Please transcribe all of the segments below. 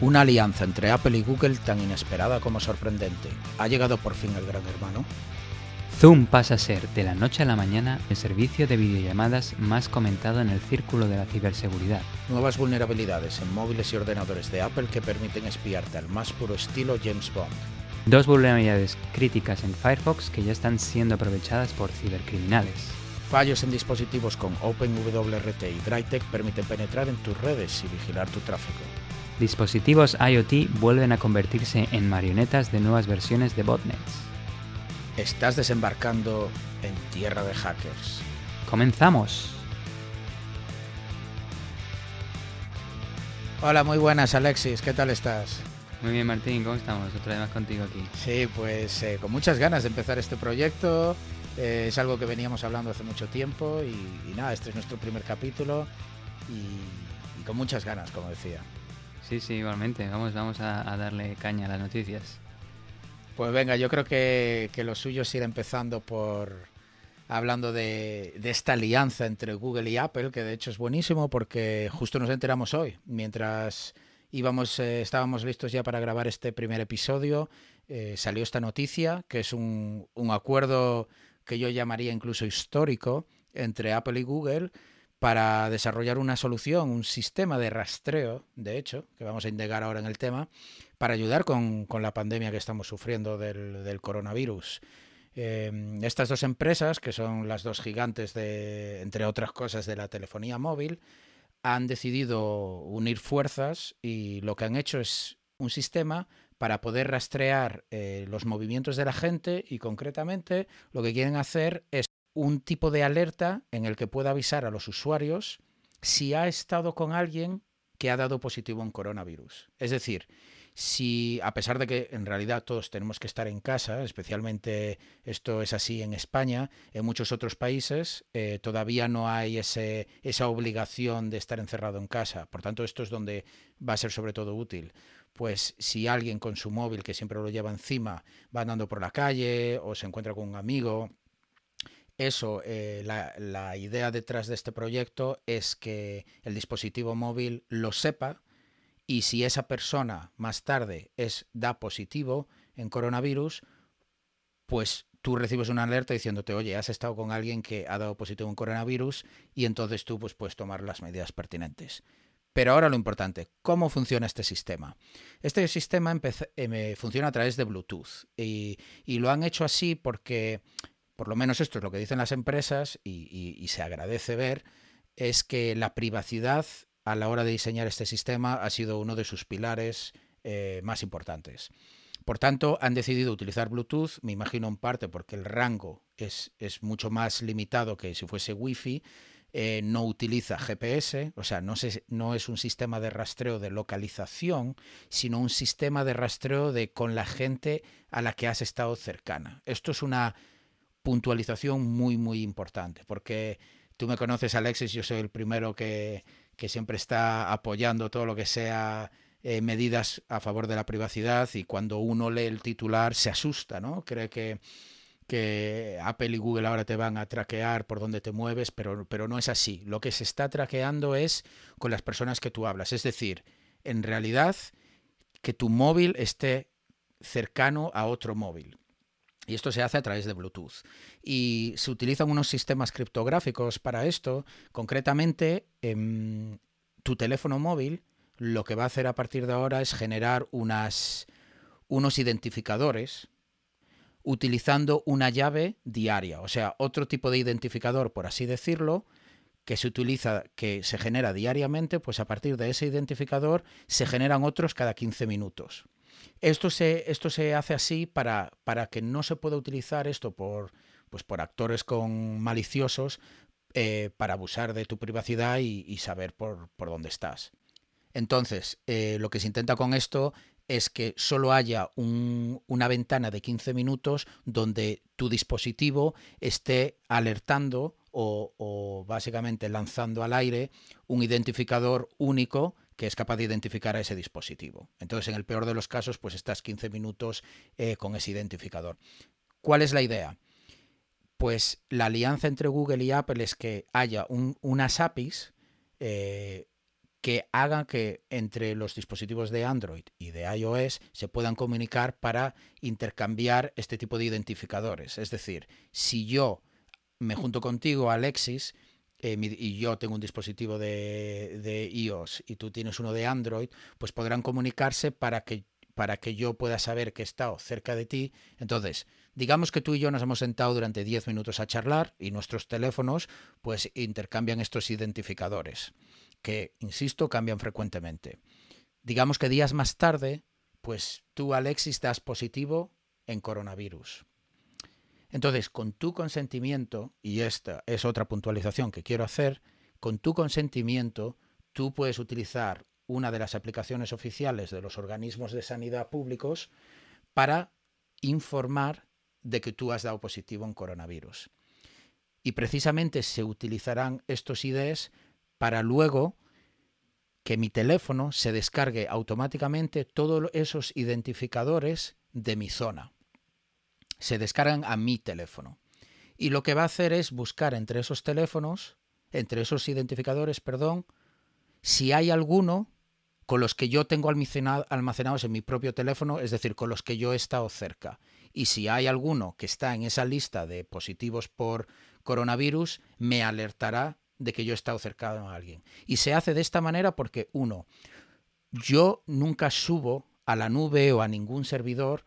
Una alianza entre Apple y Google tan inesperada como sorprendente. ¿Ha llegado por fin el gran hermano? Zoom pasa a ser, de la noche a la mañana, el servicio de videollamadas más comentado en el círculo de la ciberseguridad. Nuevas vulnerabilidades en móviles y ordenadores de Apple que permiten espiarte al más puro estilo James Bond. Dos vulnerabilidades críticas en Firefox que ya están siendo aprovechadas por cibercriminales. Fallos en dispositivos con OpenWRT y DryTech permiten penetrar en tus redes y vigilar tu tráfico. Dispositivos IoT vuelven a convertirse en marionetas de nuevas versiones de botnets. Estás desembarcando en tierra de hackers. ¡Comenzamos! Hola, muy buenas Alexis, ¿qué tal estás? Muy bien Martín, ¿cómo estamos? Otra vez más contigo aquí. Sí, pues eh, con muchas ganas de empezar este proyecto. Eh, es algo que veníamos hablando hace mucho tiempo y, y nada, este es nuestro primer capítulo y, y, con muchas ganas, como decía. Sí, sí, igualmente. Vamos, vamos a, darle caña a las noticias. Pues venga, yo creo que, que lo suyo es ir empezando por hablando de, de, esta alianza entre Google y Apple, que de hecho es buenísimo porque justo nos enteramos hoy, mientras íbamos, eh, estábamos listos ya para grabar este primer episodio, eh, salió esta noticia, que es un, un acuerdo que yo llamaría incluso histórico entre Apple y Google para desarrollar una solución, un sistema de rastreo, de hecho, que vamos a indagar ahora en el tema, para ayudar con, la pandemia que estamos sufriendo del, coronavirus. Eh, estas dos empresas, que son las dos gigantes de, entre otras cosas, de la telefonía móvil, han decidido unir fuerzas y lo que han hecho es un sistema para poder rastrear eh, los movimientos de la gente y concretamente lo que quieren hacer es un tipo de alerta en el que pueda avisar a los usuarios si ha estado con alguien que ha dado positivo en coronavirus. Es decir, si a pesar de que en realidad todos tenemos que estar en casa, especialmente esto es así en España, en muchos otros países eh, todavía no hay ese, esa obligación de estar encerrado en casa. Por tanto, esto es donde va a ser sobre todo útil. Pues si alguien con su móvil, que siempre lo lleva encima, va andando por la calle o se encuentra con un amigo, eso, eh, la, la idea detrás de este proyecto es que el dispositivo móvil lo sepa, y si esa persona más tarde es da positivo en coronavirus, pues tú recibes una alerta diciéndote, oye, has estado con alguien que ha dado positivo en coronavirus y entonces tú pues, puedes tomar las medidas pertinentes. Pero ahora lo importante, ¿cómo funciona este sistema? Este sistema eh, funciona a través de Bluetooth y, y, lo han hecho así porque, por lo menos esto es lo que dicen las empresas y, se agradece ver, es que la privacidad a la hora de diseñar este sistema ha sido uno de sus pilares eh, más importantes. Por tanto, han decidido utilizar Bluetooth, me imagino en parte porque el rango es, es mucho más limitado que si fuese Wi-Fi, eh, no utiliza GPS, o sea, no, no, es un sistema de rastreo de localización, sino un sistema de rastreo de con la gente a la que has estado cercana. Esto es una puntualización muy, muy importante, porque tú me conoces, Alexis, yo soy el primero que, que siempre está apoyando todo lo que sea eh, medidas a favor de la privacidad y cuando uno lee el titular se asusta, ¿no? Cree que, que Apple y Google ahora te van a traquear por donde te mueves, pero, pero no es así. Lo que se está traqueando es con las personas que tú hablas. Es decir, en realidad, que tu móvil esté cercano a otro móvil. Y esto se hace a través de Bluetooth. Y se utilizan unos sistemas criptográficos para esto. Concretamente, en em, tu teléfono móvil lo que va a hacer a partir de ahora es generar unos identificadores utilizando una llave diaria. O sea, otro tipo de identificador, por así decirlo, que se utiliza, que se genera diariamente, pues a partir de ese identificador se generan otros cada 15 minutos. Esto se, esto se hace así para, para que no se pueda utilizar esto por, pues por actores con maliciosos eh, para abusar de tu privacidad y, saber por, por, dónde estás. Entonces, eh, lo que se intenta con esto es que solo haya un, una ventana de 15 minutos donde tu dispositivo esté alertando o, básicamente lanzando al aire un identificador único que es capaz de identificar a ese dispositivo. Entonces, en el peor de los casos, pues estás 15 minutos eh, con ese identificador. ¿Cuál es la idea? Pues la alianza entre Google y Apple es que haya un, unas APIs eh, que hagan que entre los dispositivos de Android y de iOS se puedan comunicar para intercambiar este tipo de identificadores. Es decir, si yo me junto contigo, Alexis, eh, y yo tengo un dispositivo de, iOS y tú tienes uno de Android, pues podrán comunicarse para que, para que yo pueda saber que he estado cerca de ti. Entonces, digamos que tú y yo nos hemos sentado durante 10 minutos a charlar y nuestros teléfonos pues intercambian estos identificadores que, insisto, cambian frecuentemente. Digamos que días más tarde, pues tú, Alexis, das positivo en coronavirus. Entonces, con tu consentimiento, y esta es otra puntualización que quiero hacer, con tu consentimiento, tú puedes utilizar una de las aplicaciones oficiales de los organismos de sanidad públicos para informar de que tú has dado positivo en coronavirus. Y precisamente se utilizarán estos IDs para luego que mi teléfono se descargue automáticamente todos esos identificadores de mi zona. Se descargan a mi teléfono. Y lo que va a hacer es buscar entre esos teléfonos, entre esos identificadores, perdón, si hay alguno con los que yo tengo almacenados en mi propio teléfono, es decir, con los que yo he estado cerca. Y si hay alguno que está en esa lista de positivos por coronavirus, me alertará de que yo he estado cercano a alguien. Y se hace de esta manera porque, uno, yo nunca subo a la nube o a ningún servidor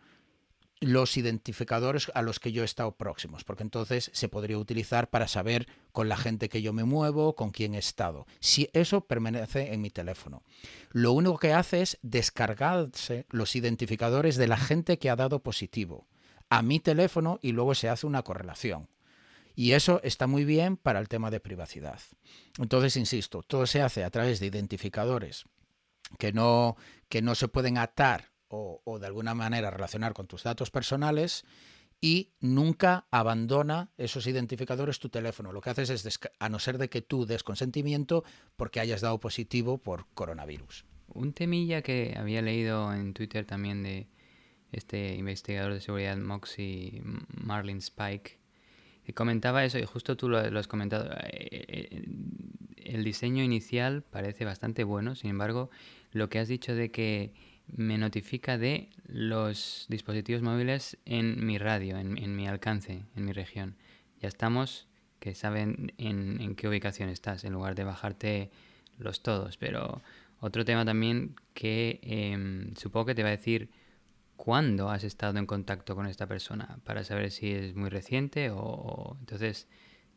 los identificadores a los que yo he estado próximos, porque entonces se podría utilizar para saber con la gente que yo me muevo, con quién he estado. Si eso permanece en mi teléfono. Lo único que hace es descargarse los identificadores de la gente que ha dado positivo a mi teléfono y luego se hace una correlación. Y eso está muy bien para el tema de privacidad. Entonces, insisto, todo se hace a través de identificadores que no, que no se pueden atar o, de alguna manera relacionar con tus datos personales y nunca abandona esos identificadores tu teléfono. Lo que haces es, a no ser de que tú des consentimiento porque hayas dado positivo por coronavirus. Un temilla que había leído en Twitter también de este investigador de seguridad Moxie Marlin Spike, comentaba eso y justo tú lo, has comentado. Eh, eh, el diseño inicial parece bastante bueno, sin embargo, lo que has dicho de que me notifica de los dispositivos móviles en mi radio, en, mi alcance, en mi región. Ya estamos, que saben en, qué ubicación estás, en lugar de bajarte los todos. Pero otro tema también que em, supongo que te va a decir cuándo has estado en contacto con esta persona para saber si es muy reciente o, entonces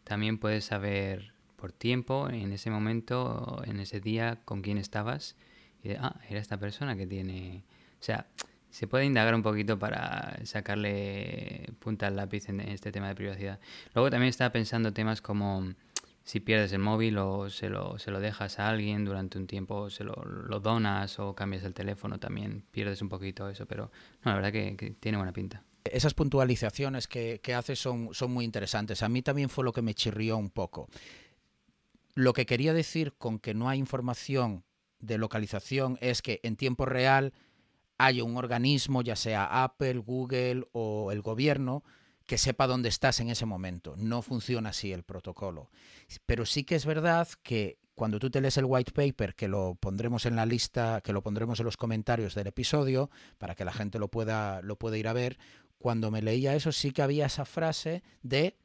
también puedes saber por tiempo en ese momento en ese día con quién estabas y ah era esta persona que tiene o sea se puede indagar un poquito para sacarle punta al lápiz en este tema de privacidad luego también estaba pensando temas como si pierdes el móvil o se lo, se lo dejas a alguien durante un tiempo, se lo, donas o cambias el teléfono, también pierdes un poquito eso, pero no, la verdad que, tiene buena pinta. Esas puntualizaciones que, que haces son, son muy interesantes. A mí también fue lo que me chirrió un poco. Lo que quería decir con que no hay información de localización es que en tiempo real hay un organismo, ya sea Apple, Google o el gobierno, que sepa dónde estás en ese momento. No funciona así el protocolo. Pero sí que es verdad que cuando tú te lees el white paper, que lo pondremos en la lista, que lo pondremos en los comentarios del episodio, para que la gente lo pueda, lo pueda ir a ver, cuando me leía eso sí que había esa frase de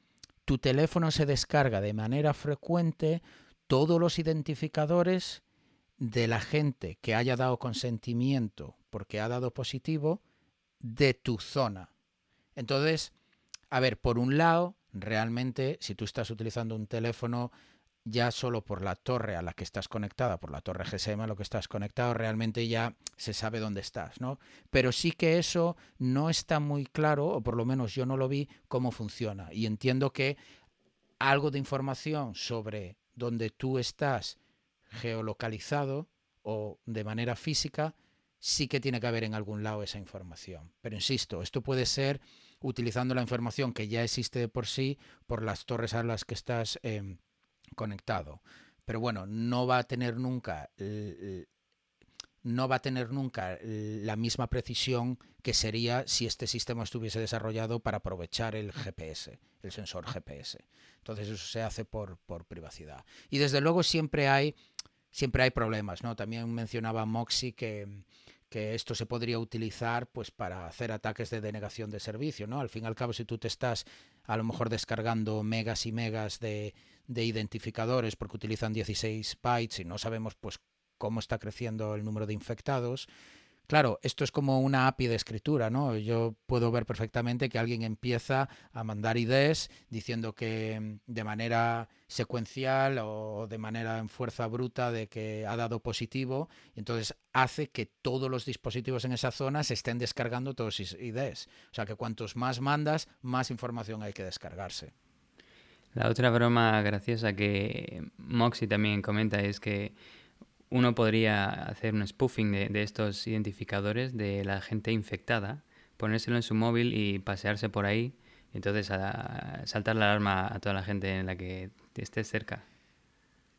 tu teléfono se descarga de manera frecuente todos los identificadores de la gente que haya dado consentimiento porque ha dado positivo de tu zona. Entonces, a ver, por un lado, realmente, si tú estás utilizando un teléfono ya solo por la torre a la que estás conectada, por la torre GSM a lo que estás conectado, realmente ya se sabe dónde estás, ¿no? Pero sí que eso no está muy claro, o por lo menos yo no lo vi, cómo funciona. Y entiendo que algo de información sobre dónde tú estás geolocalizado o de manera física, sí que tiene que haber en algún lado esa información. Pero insisto, esto puede ser utilizando la información que ya existe de por sí por las torres a las que estás em, conectado. Pero bueno, no va a tener nunca no va a tener nunca la misma precisión que sería si este sistema estuviese desarrollado para aprovechar el GPS, el sensor GPS. Entonces eso se hace por, por privacidad. Y desde luego siempre hay siempre hay problemas, ¿no? También mencionaba Moxie que, que esto se podría utilizar pues para hacer ataques de denegación de servicio, ¿no? Al fin y al cabo, si tú te estás a lo mejor descargando megas y megas de, de identificadores porque utilizan 16 bytes y no sabemos pues cómo está creciendo el número de infectados, Claro, esto es como una API de escritura, ¿no? Yo puedo ver perfectamente que alguien empieza a mandar IDs diciendo que mm, de manera secuencial o de manera en fuerza bruta de que ha dado positivo, y entonces hace que todos los dispositivos en esa zona se estén descargando todos sus IDs. O sea que cuantos más mandas, más información hay que descargarse. La otra broma graciosa que Moxie también comenta es que uno podría hacer un spoofing de, estos identificadores de la gente infectada, ponérselo en su móvil y pasearse por ahí, entonces saltar la alarma a toda la gente en la que esté cerca.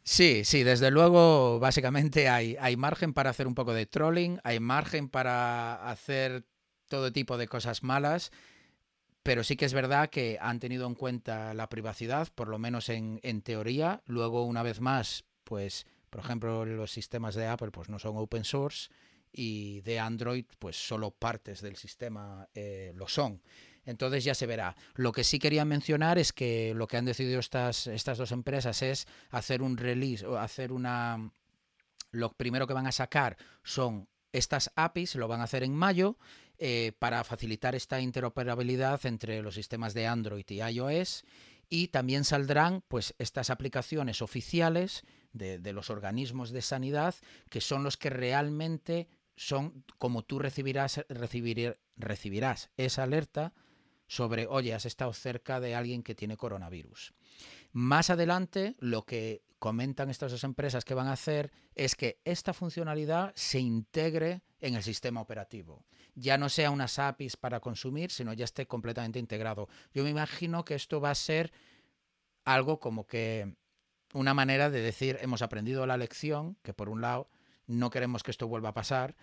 Sí, sí, desde luego, básicamente hay, hay margen para hacer un poco de trolling, hay margen para hacer todo tipo de cosas malas, pero sí que es verdad que han tenido en cuenta la privacidad, por lo menos en, en teoría. Luego, una vez más, pues por ejemplo, los sistemas de Apple pues no son open source y de Android pues solo partes del sistema eh, lo son. Entonces ya se verá. Lo que sí quería mencionar es que lo que han decidido estas, estas dos empresas es hacer un release o hacer una... Lo primero que van a sacar son estas APIs, lo van a hacer en mayo eh, para facilitar esta interoperabilidad entre los sistemas de Android y iOS y también saldrán pues estas aplicaciones oficiales de, los organismos de sanidad, que son los que realmente son como tú recibirás, recibir, recibirás esa alerta sobre, oye, has estado cerca de alguien que tiene coronavirus. Más adelante, lo que comentan estas dos empresas que van a hacer es que esta funcionalidad se integre en el sistema operativo. Ya no sea unas APIs para consumir, sino ya esté completamente integrado. Yo me imagino que esto va a ser algo como que una manera de decir, hemos aprendido la lección, que por un lado no queremos que esto vuelva a pasar,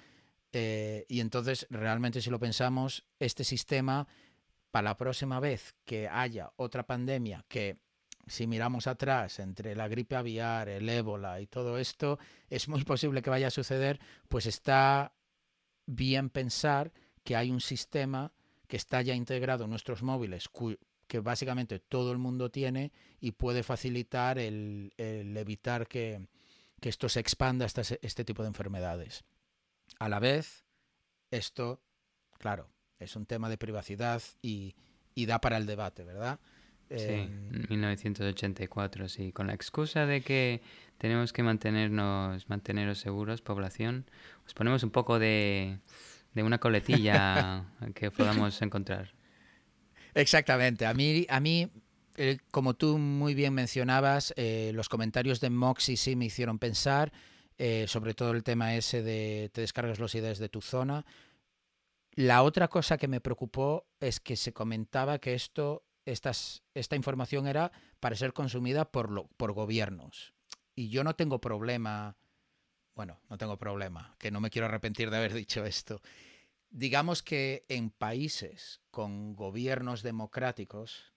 eh, y entonces realmente si lo pensamos, este sistema, para la próxima vez que haya otra pandemia que si miramos atrás entre la gripe aviar, el ébola y todo esto, es muy posible que vaya a suceder, pues está bien pensar que hay un sistema que está ya integrado en nuestros móviles, que básicamente todo el mundo tiene y puede facilitar el, evitar que, esto se expanda hasta este tipo de enfermedades. A la vez, esto, claro, es un tema de privacidad y, da para el debate, ¿verdad? Sí, 1984, em, sí. Con la excusa de que tenemos que mantenernos, manteneros seguros, población, os ponemos un poco de, de una coletilla que podamos encontrar. Exactamente. A mí, a mí eh, como tú muy bien mencionabas, eh, los comentarios de Moxie sí me hicieron pensar, eh, sobre todo el tema ese de te descargas los ideas de tu zona. La otra cosa que me preocupó es que se comentaba que esto, esta información era para ser consumida por, por gobiernos. Y yo no tengo problema, bueno, no tengo problema, que no me quiero arrepentir de haber dicho esto digamos que en países con gobiernos democráticos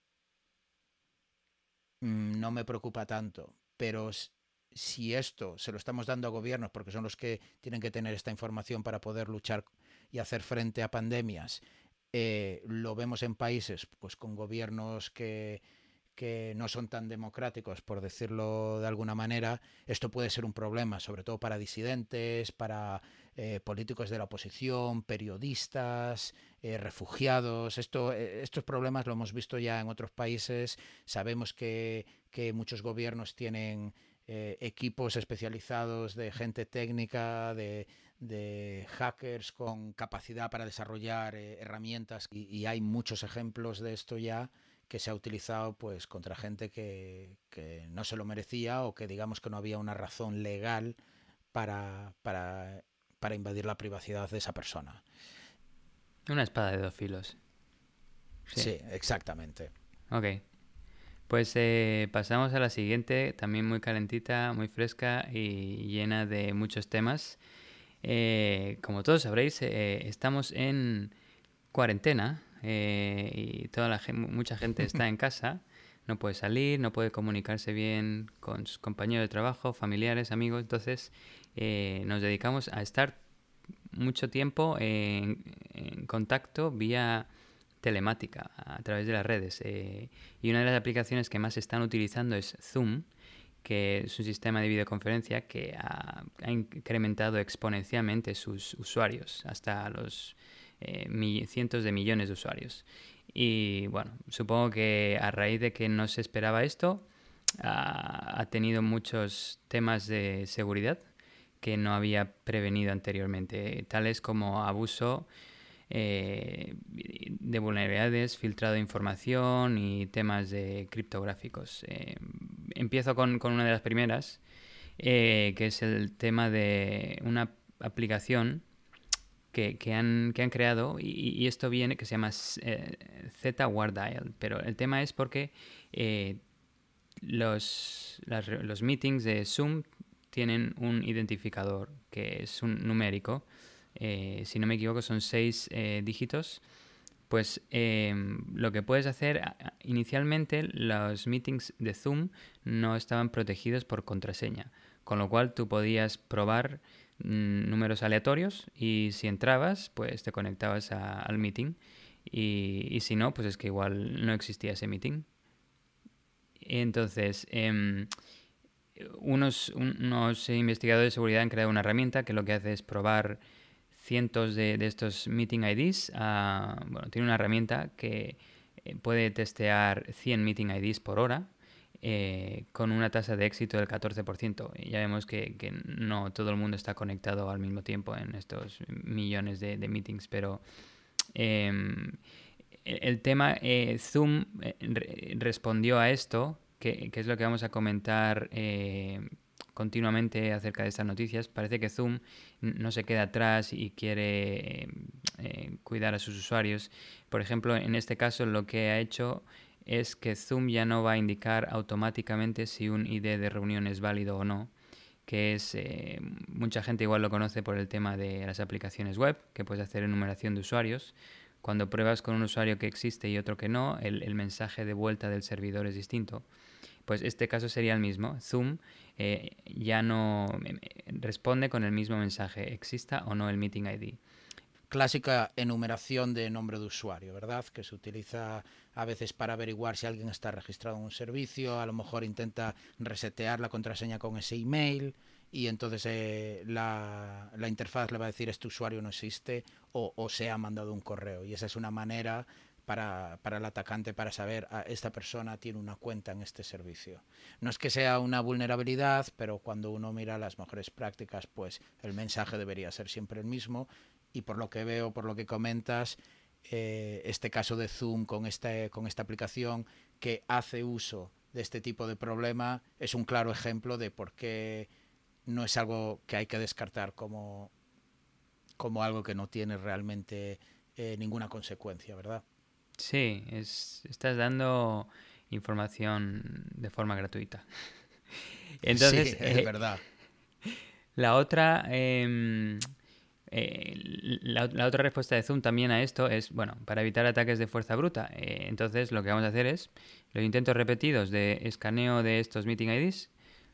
mm, no me preocupa tanto, pero si esto se lo estamos dando a gobiernos porque son los que tienen que tener esta información para poder luchar y hacer frente a pandemias, eh, lo vemos en países pues con gobiernos que que no son tan democráticos, por decirlo de alguna manera, esto puede ser un problema, sobre todo para disidentes, para eh, políticos de la oposición, periodistas, eh, refugiados. Esto, estos problemas lo hemos visto ya en otros países. Sabemos que, muchos gobiernos tienen equipos especializados de gente técnica, de, hackers con capacidad para desarrollar herramientas y hay muchos ejemplos de esto ya que se ha utilizado pues contra gente que, no se lo merecía o que digamos que no había una razón legal para, para, invadir la privacidad de esa persona. Una espada de dos filos. Sí, exactamente. Ok. Pues eh, pasamos a la siguiente, también muy calentita, muy fresca y llena de muchos temas. Eh, como todos sabréis, eh, estamos en cuarentena, eh, y toda la mucha gente está en casa, no puede salir, no puede comunicarse bien con sus compañeros de trabajo, familiares, amigos. Entonces eh, nos dedicamos a estar mucho tiempo en, contacto vía telemática a través de las redes. Y una de las aplicaciones que más están utilizando es Zoom, que es un sistema de videoconferencia que ha, incrementado exponencialmente sus usuarios hasta los eh, cientos de millones de usuarios. Y bueno, supongo que a raíz de que no se esperaba esto, ha, tenido muchos temas de seguridad que no había prevenido anteriormente, tales como abuso eh, de vulnerabilidades, filtrado de información y temas de criptográficos. Eh, empiezo con, una de las primeras, eh, que es el tema de una aplicación que, han, que han, creado y, esto viene que se llama eh, Z Dial, pero el tema es porque eh, los, los meetings de Zoom tienen un identificador que es un numérico, eh, si no me equivoco son seis dígitos, pues em, lo que puedes hacer, inicialmente los meetings de Zoom no estaban protegidos por contraseña, con lo cual tú podías probar Mm, números aleatorios y si entrabas, pues te conectabas al meeting y, si no, pues es que igual no existía ese meeting. Entonces, em, unos, unos investigadores de seguridad han creado una herramienta que lo que hace es probar cientos de, estos meeting IDs. bueno, tiene una herramienta que eh, puede testear 100 meeting IDs por hora eh, con una tasa de éxito del 14%. Y ya vemos que, no todo el mundo está conectado al mismo tiempo en estos millones de, meetings, pero em, el tema, eh, Zoom respondió a esto, que, es lo que vamos a comentar continuamente acerca de estas noticias. Parece que Zoom no se queda atrás y quiere cuidar a sus usuarios. Por ejemplo, en este caso lo que ha hecho es que Zoom ya no va a indicar automáticamente si un ID de reunión es válido o no, que es, eh, mucha gente igual lo conoce por el tema de las aplicaciones web, que puedes hacer enumeración de usuarios. Cuando pruebas con un usuario que existe y otro que no, el, mensaje de vuelta del servidor es distinto. Pues este caso sería el mismo. Zoom eh, ya no eh, responde con el mismo mensaje, exista o no el meeting ID clásica enumeración de nombre de usuario, ¿verdad? Que se utiliza a veces para averiguar si alguien está registrado en un servicio, a lo mejor intenta resetear la contraseña con ese email y entonces eh, la, interfaz le va a decir este usuario no existe o, o, se ha mandado un correo. Y esa es una manera para, para, el atacante para saber ah, esta persona tiene una cuenta en este servicio. No es que sea una vulnerabilidad, pero cuando uno mira las mejores prácticas, pues el mensaje debería ser siempre el mismo y por lo que veo, por lo que comentas, eh, este caso de Zoom con, este, con esta aplicación que hace uso de este tipo de problema es un claro ejemplo de por qué no es algo que hay que descartar como, como algo que no tiene realmente eh, ninguna consecuencia, ¿verdad? Sí, es, estás dando información de forma gratuita. Entonces, sí, es eh, verdad. La otra, em, eh, la, otra respuesta de Zoom también a esto es, bueno, para evitar ataques de fuerza bruta. Eh, entonces lo que vamos a hacer es, los intentos repetidos de escaneo de estos meeting IDs,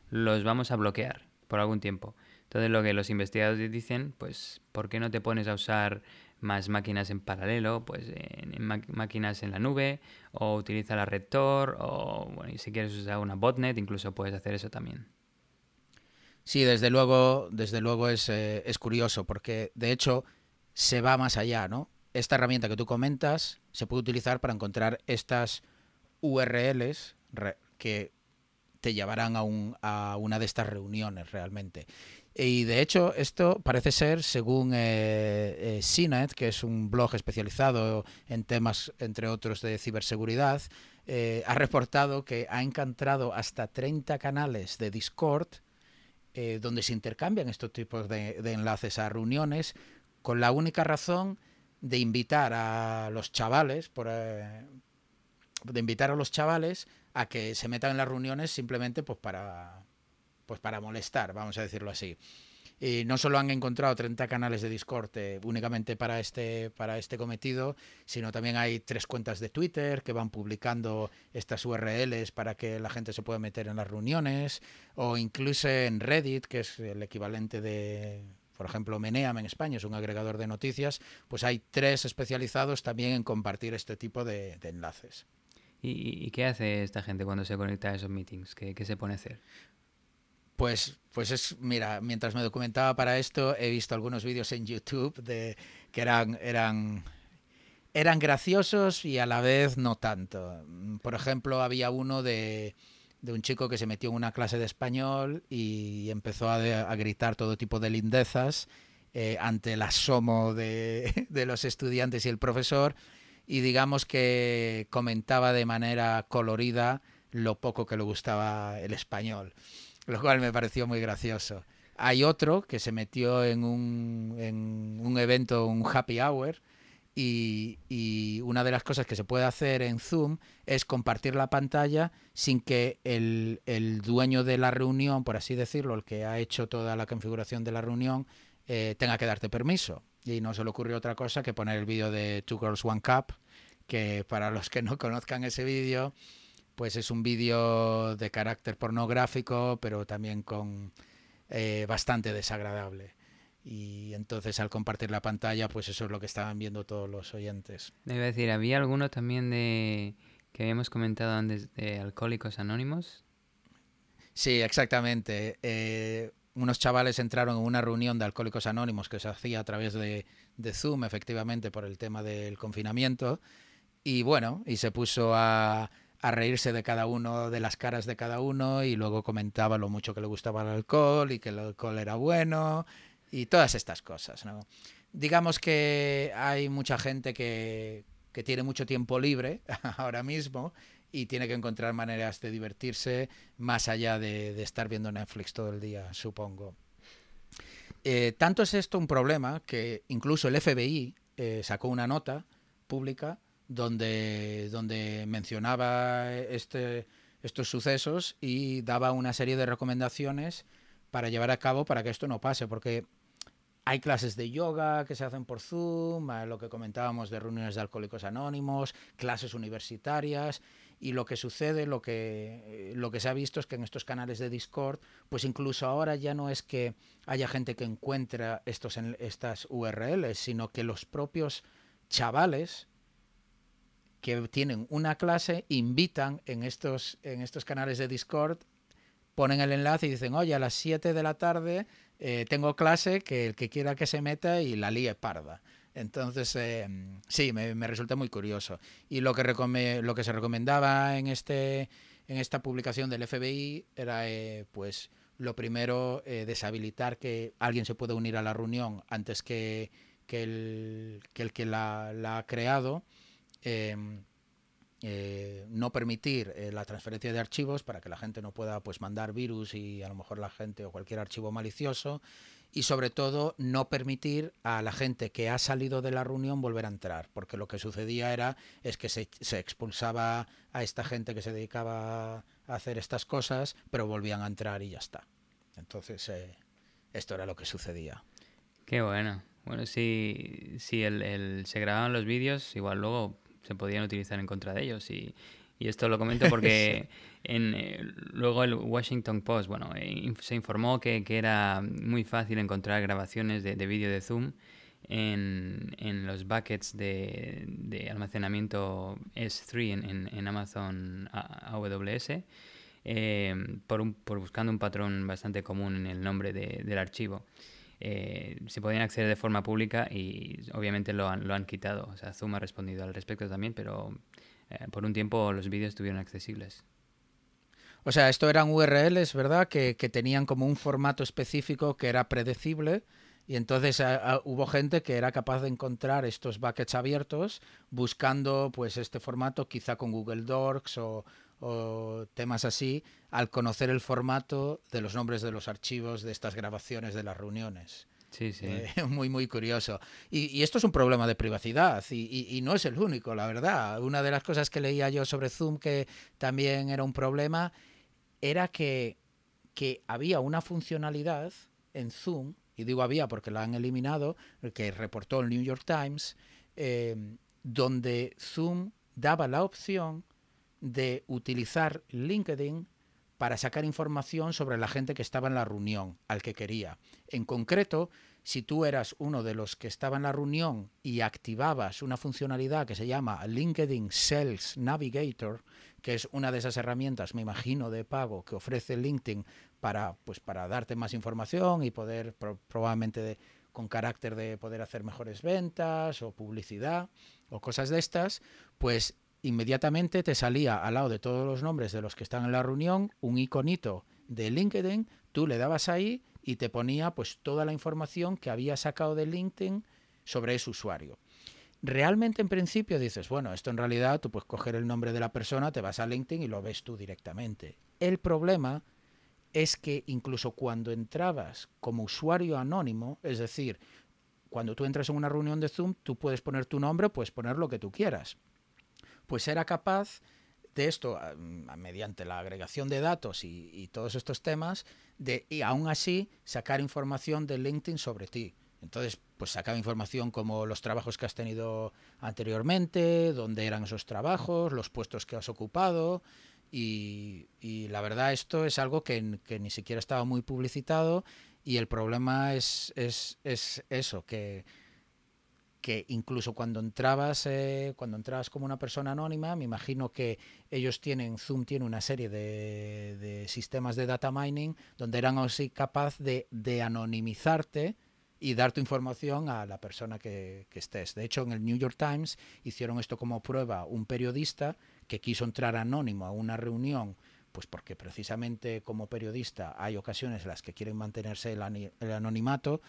los vamos a bloquear por algún tiempo. Entonces lo que los investigadores dicen, pues, ¿por qué no te pones a usar más máquinas en paralelo? Pues en, máquinas en la nube, o utiliza la red Tor, o bueno, y si quieres usar una botnet, incluso puedes hacer eso también. Sí, desde luego, desde luego es, eh, es curioso, porque de hecho se va más allá, ¿no? Esta herramienta que tú comentas se puede utilizar para encontrar estas URLs que te llevarán a, un, a una de estas reuniones realmente. Y de hecho, esto parece ser, según eh, eh CNET, que es un blog especializado en temas, entre otros, de ciberseguridad, eh, ha reportado que ha encontrado hasta 30 canales de Discord eh, donde se intercambian estos tipos de, enlaces a reuniones con la única razón de invitar a los chavales, por, de invitar a los chavales a que se metan en las reuniones simplemente pues para, pues para molestar, vamos a decirlo así. Y no solo han encontrado 30 canales de Discord eh, únicamente para este, para este cometido, sino también hay tres cuentas de Twitter que van publicando estas URLs para que la gente se pueda meter en las reuniones, o incluso en Reddit, que es el equivalente de, por ejemplo, Meneam en España, es un agregador de noticias, pues hay tres especializados también en compartir este tipo de, enlaces. ¿Y, qué hace esta gente cuando se conecta a esos meetings? ¿Qué, qué se pone a hacer? Pues, pues es, mira, mientras me documentaba para esto, he visto algunos vídeos en YouTube de que eran, eran, eran graciosos y a la vez no tanto. Por ejemplo, había uno de, de un chico que se metió en una clase de español y empezó a, a gritar todo tipo de lindezas eh, ante el asomo de, de los estudiantes y el profesor y digamos que comentaba de manera colorida lo poco que le gustaba el español lo cual me pareció muy gracioso. Hay otro que se metió en un, en un evento, un happy hour, y, y, una de las cosas que se puede hacer en Zoom es compartir la pantalla sin que el, el, dueño de la reunión, por así decirlo, el que ha hecho toda la configuración de la reunión, eh, tenga que darte permiso. Y no se le ocurrió otra cosa que poner el vídeo de Two Girls One Cup, que para los que no conozcan ese vídeo, pues es un vídeo de carácter pornográfico, pero también con eh, bastante desagradable. Y entonces al compartir la pantalla, pues eso es lo que estaban viendo todos los oyentes. Debo decir, había alguno también de que habíamos comentado antes de Alcohólicos Anónimos. Sí, exactamente. Eh, unos chavales entraron en una reunión de Alcohólicos Anónimos que se hacía a través de, de Zoom, efectivamente, por el tema del confinamiento. Y bueno, y se puso a, a reírse de cada uno, de las caras de cada uno, y luego comentaba lo mucho que le gustaba el alcohol y que el alcohol era bueno y todas estas cosas. Digamos que hay mucha gente que, que tiene mucho tiempo libre ahora mismo y tiene que encontrar maneras de divertirse más allá de, de estar viendo Netflix todo el día, supongo. Eh, tanto es esto un problema que incluso el FBI eh, sacó una nota pública donde, donde mencionaba este, estos sucesos y daba una serie de recomendaciones para llevar a cabo para que esto no pase, porque hay clases de yoga que se hacen por Zoom, lo que comentábamos de reuniones de alcohólicos anónimos, clases universitarias, y lo que sucede, lo que, lo que se ha visto es que en estos canales de Discord, pues incluso ahora ya no es que haya gente que encuentra estos, estas URLs, sino que los propios chavales que tienen una clase, invitan en estos, en estos canales de Discord, ponen el enlace y dicen, oye, a las 7 de la tarde eh, tengo clase, que el que quiera que se meta y la líe parda. Entonces, eh, sí, me, me, resulta muy curioso. Y lo que, lo que se recomendaba en, este, en esta publicación del FBI era, eh, pues, lo primero, deshabilitar que alguien se pueda unir a la reunión antes que, que, el, que el que la, ha creado eh, no permitir eh, la transferencia de archivos para que la gente no pueda pues mandar virus y a lo mejor la gente o cualquier archivo malicioso y sobre todo no permitir a la gente que ha salido de la reunión volver a entrar porque lo que sucedía era es que se, se expulsaba a esta gente que se dedicaba a hacer estas cosas pero volvían a entrar y ya está. Entonces eh, esto era lo que sucedía. Qué bueno. Bueno si, si el, se grababan los vídeos igual luego se podían utilizar en contra de ellos. Y, y esto lo comento porque en, eh, luego el Washington Post bueno, eh, se informó que, que, era muy fácil encontrar grabaciones de, de vídeo de Zoom en, en los buckets de, de almacenamiento S3 en, en, en Amazon AWS. Eh, por, un, por buscando un patrón bastante común en el nombre de, del archivo. Eh, se podían acceder de forma pública y obviamente lo han, lo han quitado. O sea, Zoom ha respondido al respecto también, pero eh, por un tiempo los vídeos estuvieron accesibles. O sea, esto eran URLs, ¿verdad? Que, que tenían como un formato específico que era predecible. Y entonces hubo gente que era capaz de encontrar estos buckets abiertos buscando pues este formato quizá con Google Docs o, o temas así al conocer el formato de los nombres de los archivos de estas grabaciones de las reuniones. Sí, sí. Eh, muy, muy curioso. Y, y, esto es un problema de privacidad y, y, y, no es el único, la verdad. Una de las cosas que leía yo sobre Zoom que también era un problema era que, que había una funcionalidad en Zoom y digo había porque la han eliminado, que reportó el New York Times, eh, donde Zoom daba la opción de utilizar LinkedIn para sacar información sobre la gente que estaba en la reunión, al que quería. En concreto, si tú eras uno de los que estaba en la reunión y activabas una funcionalidad que se llama LinkedIn Sales Navigator, que es una de esas herramientas, me imagino, de pago que ofrece LinkedIn para, pues, para darte más información y poder probablemente con carácter de poder hacer mejores ventas o publicidad o cosas de estas, pues inmediatamente te salía al lado de todos los nombres de los que están en la reunión un iconito de LinkedIn, tú le dabas ahí y te ponía pues toda la información que había sacado de LinkedIn sobre ese usuario. Realmente en principio dices, bueno, esto en realidad tú puedes coger el nombre de la persona, te vas a LinkedIn y lo ves tú directamente. El problema es que incluso cuando entrabas como usuario anónimo, es decir, cuando tú entras en una reunión de Zoom, tú puedes poner tu nombre, puedes poner lo que tú quieras. Pues era capaz de esto, ah, mediante la agregación de datos y, todos estos temas, de y aún así sacar información de LinkedIn sobre ti. Entonces, pues sacaba información como los trabajos que has tenido anteriormente, dónde eran esos trabajos, los puestos que has ocupado, y, la verdad esto es algo que, ni siquiera estaba muy publicitado y el problema es, es, es eso, que, que incluso cuando entrabas, eh, cuando entrabas como una persona anónima, me imagino que ellos tienen, Zoom tiene una serie de, de sistemas de data mining donde eran así capaz de, de anonimizarte y dar tu información a la persona que, que, estés. De hecho, en el New York Times hicieron esto como prueba un periodista que quiso entrar anónimo a una reunión, pues porque precisamente como periodista hay ocasiones en las que quieren mantenerse el, anonimato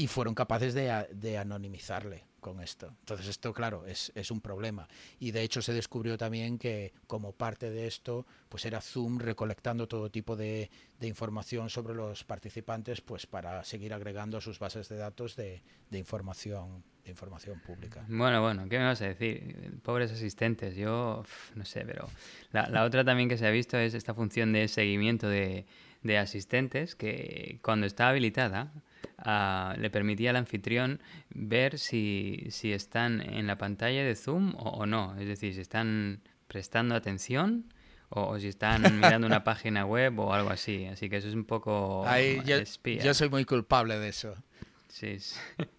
y fueron capaces de, de anonimizarle con esto. Entonces esto, claro, es, es, un problema. Y de hecho se descubrió también que como parte de esto, pues era Zoom recolectando todo tipo de, de información sobre los participantes, pues para seguir agregando a sus bases de datos de, de información de información pública. Bueno, bueno, ¿qué me vas a decir? Pobres asistentes, yo no sé, pero la, la otra también que se ha visto es esta función de seguimiento de, de asistentes que cuando está habilitada le permitía al anfitrión ver si, si, están en la pantalla de Zoom o, no. Es decir, si están prestando atención o, si están mirando una página web o algo así. Así que eso es un poco yo, Yo soy muy culpable de eso. Sí.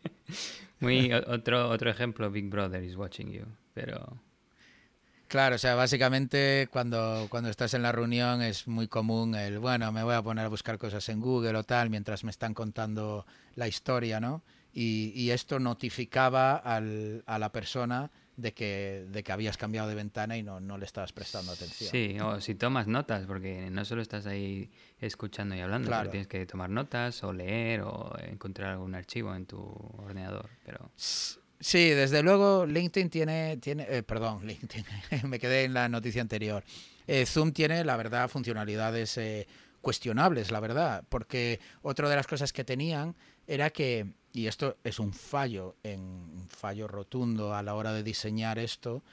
muy otro, otro ejemplo, Big Brother is watching you. Pero Claro, o sea, básicamente cuando, cuando estás en la reunión es muy común el, bueno, me voy a poner a buscar cosas en Google o tal mientras me están contando la historia, ¿no? Y, y esto notificaba al, a la persona de que, de que habías cambiado de ventana y no, no le estabas prestando atención. Sí, o si tomas notas, porque no solo estás ahí escuchando y hablando, pero tienes que tomar notas o leer o encontrar algún archivo en tu ordenador. Pero... Sí, desde luego LinkedIn tiene, tiene eh, perdón, LinkedIn, me quedé en la noticia anterior. Eh, Zoom tiene, la verdad, funcionalidades eh, cuestionables, la verdad, porque otra de las cosas que tenían era que, y esto es un fallo, en, un fallo rotundo a la hora de diseñar esto,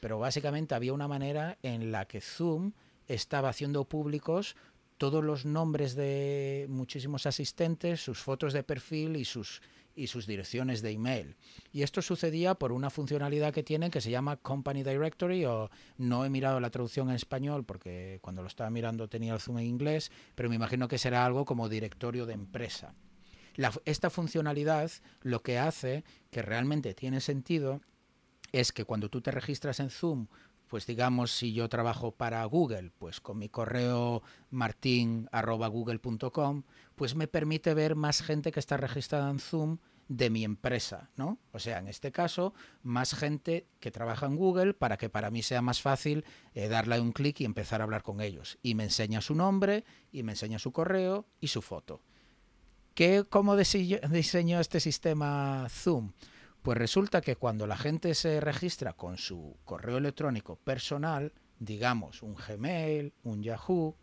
pero básicamente había una manera en la que Zoom estaba haciendo públicos todos los nombres de muchísimos asistentes, sus fotos de perfil y sus y sus direcciones de email. Y esto sucedía por una funcionalidad que tienen que se llama Company Directory o no he mirado la traducción en español porque cuando lo estaba mirando tenía el zoom en inglés, pero me imagino que será algo como directorio de empresa. esta funcionalidad lo que hace, que realmente tiene sentido, es que cuando tú te registras en Zoom pues digamos, si yo trabajo para Google, pues con mi correo martin.google.com, pues me permite ver más gente que está registrada en Zoom de mi empresa, ¿no? O sea, en este caso, más gente que trabaja en Google para que para mí sea más fácil eh, darle un clic y empezar a hablar con ellos. Y me enseña su nombre, y me enseña su correo y su foto. ¿Qué, ¿Cómo diseñó este sistema Zoom? Pues resulta que cuando la gente se registra con su correo electrónico personal, digamos un Gmail, un Yahoo,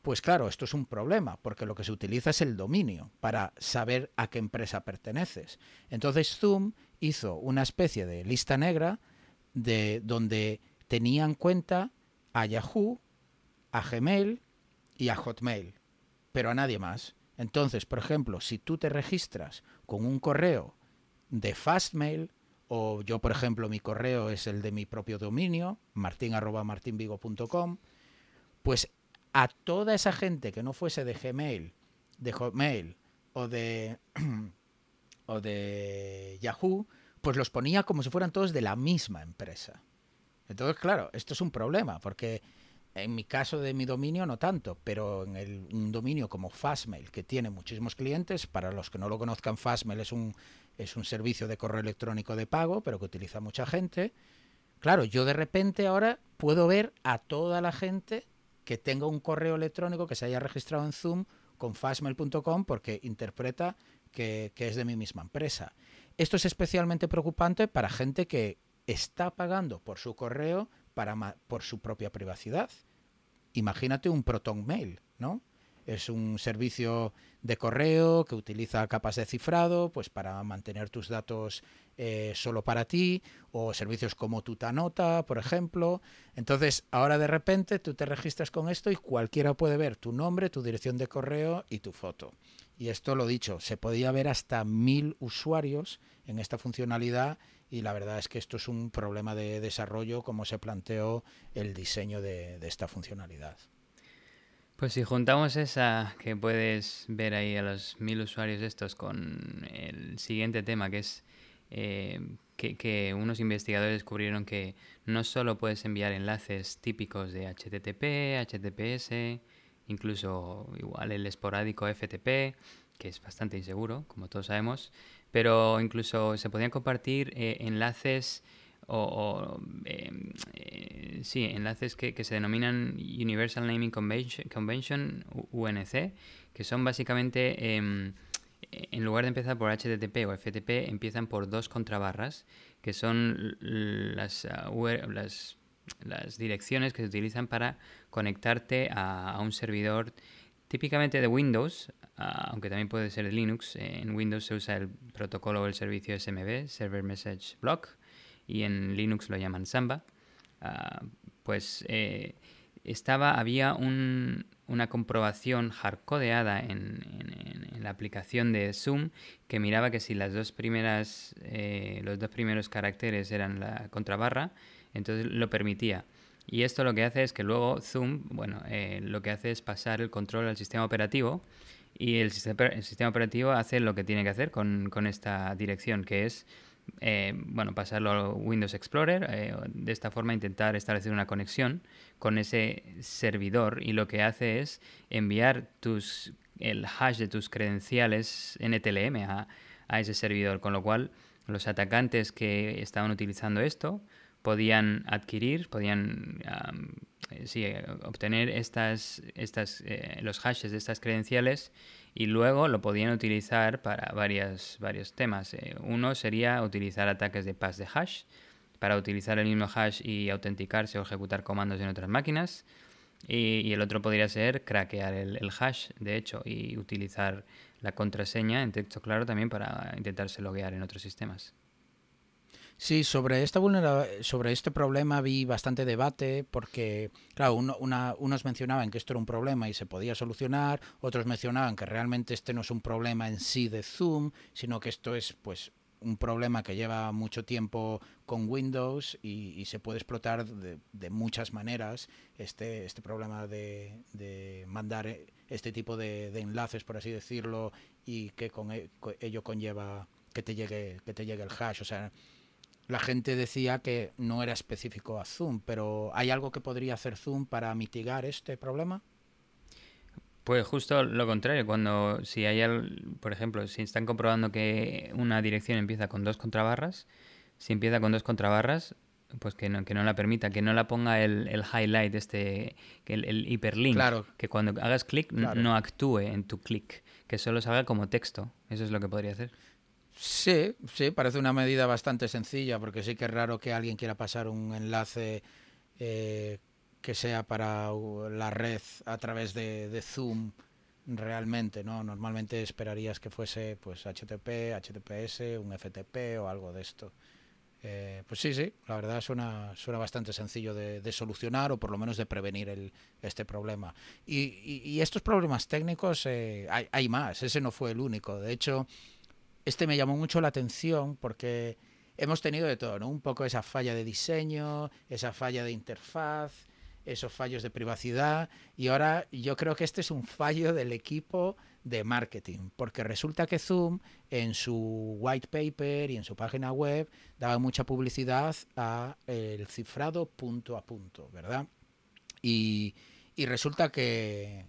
pues claro, esto es un problema, porque lo que se utiliza es el dominio para saber a qué empresa perteneces. Entonces Zoom hizo una especie de lista negra de donde tenían cuenta a Yahoo, a Gmail y a Hotmail, pero a nadie más. Entonces, por ejemplo, si tú te registras con un correo de Fastmail, o yo, por ejemplo, mi correo es el de mi propio dominio, martin.martinvigo.com, pues a toda esa gente que no fuese de Gmail, de Hotmail o de, o de Yahoo, pues los ponía como si fueran todos de la misma empresa. Entonces, claro, esto es un problema, porque en mi caso de mi dominio no tanto, pero en el, un dominio como Fastmail, que tiene muchísimos clientes, para los que no lo conozcan, Fastmail es un, es un servicio de correo electrónico de pago, pero que utiliza mucha gente. Claro, yo de repente ahora puedo ver a toda la gente que tenga un correo electrónico que se haya registrado en Zoom con fastmail.com porque interpreta que, que es de mi misma empresa. Esto es especialmente preocupante para gente que está pagando por su correo para, por su propia privacidad. Imagínate un Proton Mail, ¿no? Es un servicio de correo que utiliza capas de cifrado pues para mantener tus datos eh, solo para ti o servicios como Tutanota, por ejemplo. Entonces, ahora de repente tú te registras con esto y cualquiera puede ver tu nombre, tu dirección de correo y tu foto. Y esto lo dicho, se podía ver hasta mil usuarios en esta funcionalidad y la verdad es que esto es un problema de desarrollo como se planteó el diseño de, esta funcionalidad. Pues si juntamos esa que puedes ver ahí a los mil usuarios estos con el siguiente tema que es eh, que, unos investigadores descubrieron que no solo puedes enviar enlaces típicos de HTTP, HTTPS, incluso igual el esporádico FTP, que es bastante inseguro, como todos sabemos, pero incluso se podían compartir eh, enlaces o, em, eh, sí, enlaces que, que, se denominan Universal Naming Convention, Convention UNC, que son básicamente, em, en lugar de empezar por HTTP o FTP, empiezan por dos contrabarras, que son las, ah, las, las direcciones que se utilizan para conectarte a, un servidor típicamente de Windows, Ah, aunque también puede ser de Linux. En Windows se usa el protocolo o el servicio SMB, Server Message Block, y en Linux lo llaman Samba. Ah, pues eh, estaba, había una comprobación hardcodeada en, la aplicación de Zoom que miraba que si las dos primeras, eh, los dos primeros caracteres eran la contrabarra, entonces lo permitía. Y esto lo que hace es que luego Zoom, bueno, eh, lo que hace es pasar el control al sistema operativo y el sistema, el sistema operativo hace lo que tiene que hacer con, con esta dirección, que es eh, bueno, pasarlo a Windows Explorer, eh, de esta forma intentar establecer una conexión con ese servidor y lo que hace es enviar tus, el hash de tus credenciales NTLM a, a ese servidor, con lo cual los atacantes que estaban utilizando esto podían adquirir, podían eh, sí, obtener estas, estas, eh, los hashes de estas credenciales y luego lo podían utilizar para varias, varios temas. uno sería utilizar ataques de pass de hash para utilizar el mismo hash y autenticarse o ejecutar comandos en otras máquinas. Y, el otro podría ser craquear el, el, hash, de hecho, y utilizar la contraseña en texto claro también para intentarse loguear en otros sistemas. Sí, sobre esta sobre este problema vi bastante debate porque, claro, unos mencionaban que esto era un problema y se podía solucionar, otros mencionaban que realmente este no es un problema en sí de Zoom, sino que esto es, pues, un problema que lleva mucho tiempo con Windows y, se puede explotar de, muchas maneras este, este problema de, mandar este tipo de, enlaces, por así decirlo, y que con e, ello conlleva que te llegue que te llegue el hash, o sea, la gente decía que no era específico a Zoom, pero ¿hay algo que podría hacer Zoom para mitigar este problema? Pues justo lo contrario, cuando si hay, por ejemplo, si están comprobando que una dirección empieza con dos contrabarras, si empieza con dos contrabarras, pues que no, que no la permita, que no la ponga el, el highlight, este, el, el hiperlink, que cuando hagas clic no actúe en tu clic, que solo salga como texto. Eso es lo que podría hacer. Sí, sí, parece una medida bastante sencilla, porque sí que es raro que alguien quiera pasar un enlace eh, que sea para la red a través de, Zoom realmente, ¿no? Normalmente esperarías que fuese pues HTTP, HTTPS, un FTP o algo de esto. Eh, pues sí, sí, la verdad suena, suena bastante sencillo de, solucionar o por lo menos de prevenir el, este problema. Y, estos problemas técnicos eh, hay, hay, más, ese no fue el único. De hecho, este me llamó mucho la atención porque hemos tenido de todo, ¿no? Un poco esa falla de diseño, esa falla de interfaz, esos fallos de privacidad y ahora yo creo que este es un fallo del equipo de marketing, porque resulta que Zoom en su white paper y en su página web daba mucha publicidad a el cifrado punto a punto, ¿verdad? Y, resulta que,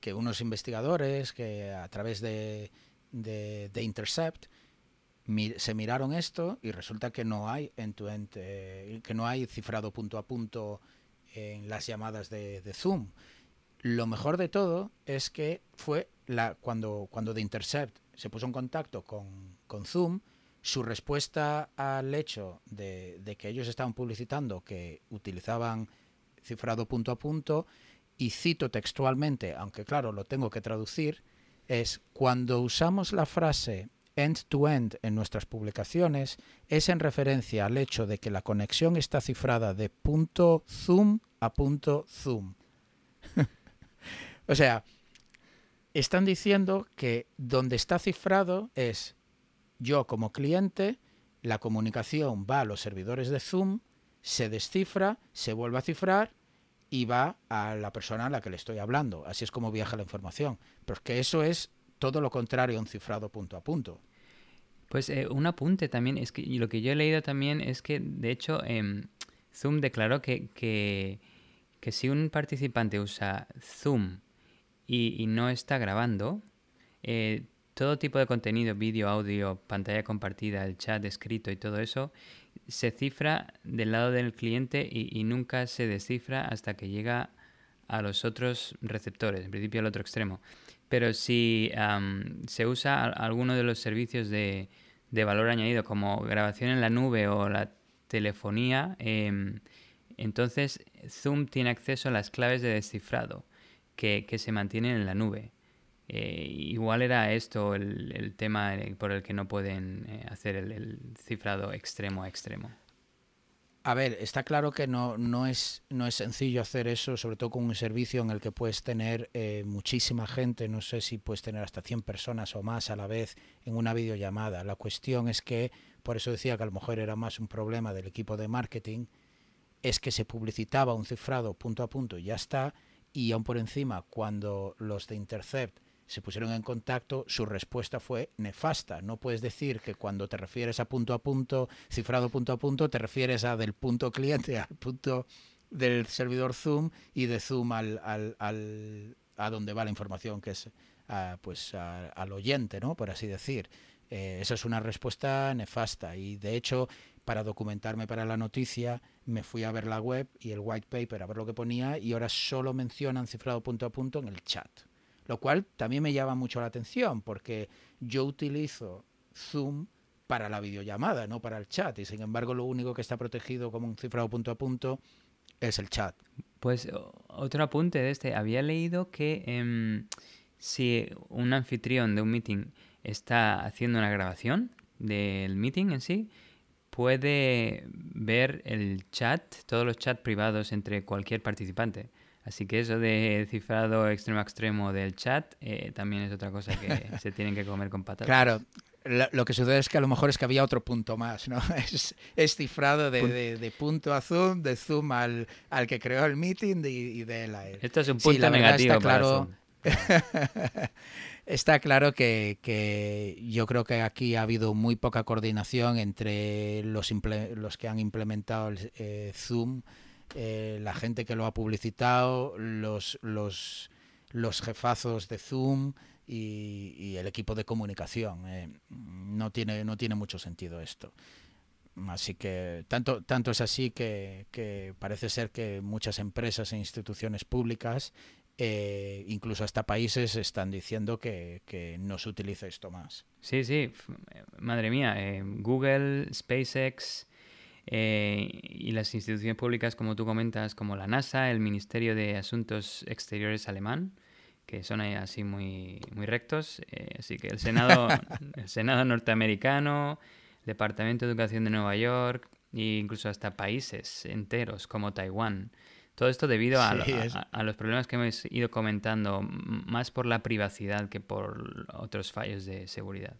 que, unos investigadores que a través de, de, Intercept se miraron esto y resulta que no hay en eh, que no hay cifrado punto a punto en las llamadas de, Zoom. Lo mejor de todo es que fue la, cuando, cuando The Intercept se puso en contacto con, con Zoom, su respuesta al hecho de, que ellos estaban publicitando que utilizaban cifrado punto a punto, y cito textualmente, aunque claro, lo tengo que traducir, es cuando usamos la frase end-to-end -end en nuestras publicaciones es en referencia al hecho de que la conexión está cifrada de punto zoom a punto zoom. o sea, están diciendo que donde está cifrado es yo como cliente, la comunicación va a los servidores de Zoom, se descifra, se vuelve a cifrar y va a la persona a la que le estoy hablando. Así es como viaja la información. Pero es que eso es todo lo contrario a un cifrado punto a punto. Pues eh, un apunte también, es que lo que yo he leído también es que, de hecho, em, Zoom declaró que, que, si un participante usa Zoom y, no está grabando, eh, todo tipo de contenido, vídeo, audio, pantalla compartida, el chat escrito y todo eso, se cifra del lado del cliente y, nunca se descifra hasta que llega a los otros receptores, en principio al otro extremo. Pero si se usa alguno de los servicios de, valor añadido, como grabación en la nube o la telefonía, em, entonces Zoom tiene acceso a las claves de descifrado que, se mantienen en la nube. Eh, igual era esto el, tema por el que no pueden eh, hacer el cifrado extremo a extremo. A ver, está claro que no, no, es, no es sencillo hacer eso, sobre todo con un servicio en el que puedes tener eh, muchísima gente, no sé si puedes tener hasta 100 personas o más a la vez en una videollamada. La cuestión es que, por eso decía que a lo mejor era más un problema del equipo de marketing, es que se publicitaba un cifrado punto a punto y ya está, y aún por encima, cuando los de Intercept se pusieron en contacto, su respuesta fue nefasta. No puedes decir que cuando te refieres a punto a punto, cifrado punto a punto, te refieres a del punto cliente al punto del servidor Zoom y de Zoom al, al, al a donde va la información, que es pues al oyente, ¿no? Por así decir. Eh, esa es una respuesta nefasta y de hecho para documentarme para la noticia me fui a ver la web y el white paper a ver lo que ponía y ahora solo mencionan cifrado punto a punto en el chat. Lo cual también me llama mucho la atención porque yo utilizo Zoom para la videollamada, no para el chat. Y sin embargo, lo único que está protegido como un cifrado punto a punto es el chat. Pues otro apunte de este. Había leído que em, si un anfitrión de un meeting está haciendo una grabación del meeting en sí, puede ver el chat, todos los chats privados entre cualquier participante. Así que eso de cifrado extremo a extremo del chat eh, también es otra cosa que se tienen que comer con patatas. Claro, lo, que sucede es que a lo mejor es que había otro punto más, ¿no? Es, cifrado de, punto a zoom, de zoom al, al que creó el meeting y, de él a él. Esto es un punto negativo está claro, está claro que, yo creo que aquí ha habido muy poca coordinación entre los, los que han implementado el, eh, Zoom eh, la gente que lo ha publicitado, los, los, los jefazos de Zoom y, el equipo de comunicación. Eh, no, tiene, no tiene mucho sentido esto. Así que tanto, tanto es así que, que parece ser que muchas empresas e instituciones públicas, eh, incluso hasta países, están diciendo que, que, no se utilice esto más. Sí, sí, madre mía, Google, SpaceX, eh, y las instituciones públicas, como tú comentas, como la NASA, el Ministerio de Asuntos Exteriores alemán, que son así muy, muy rectos. Eh, así que el Senado, el Senado norteamericano, Departamento de Educación de Nueva York e incluso hasta países enteros como Taiwán. Todo esto debido a, a, los problemas que hemos ido comentando, más por la privacidad que por otros fallos de seguridad.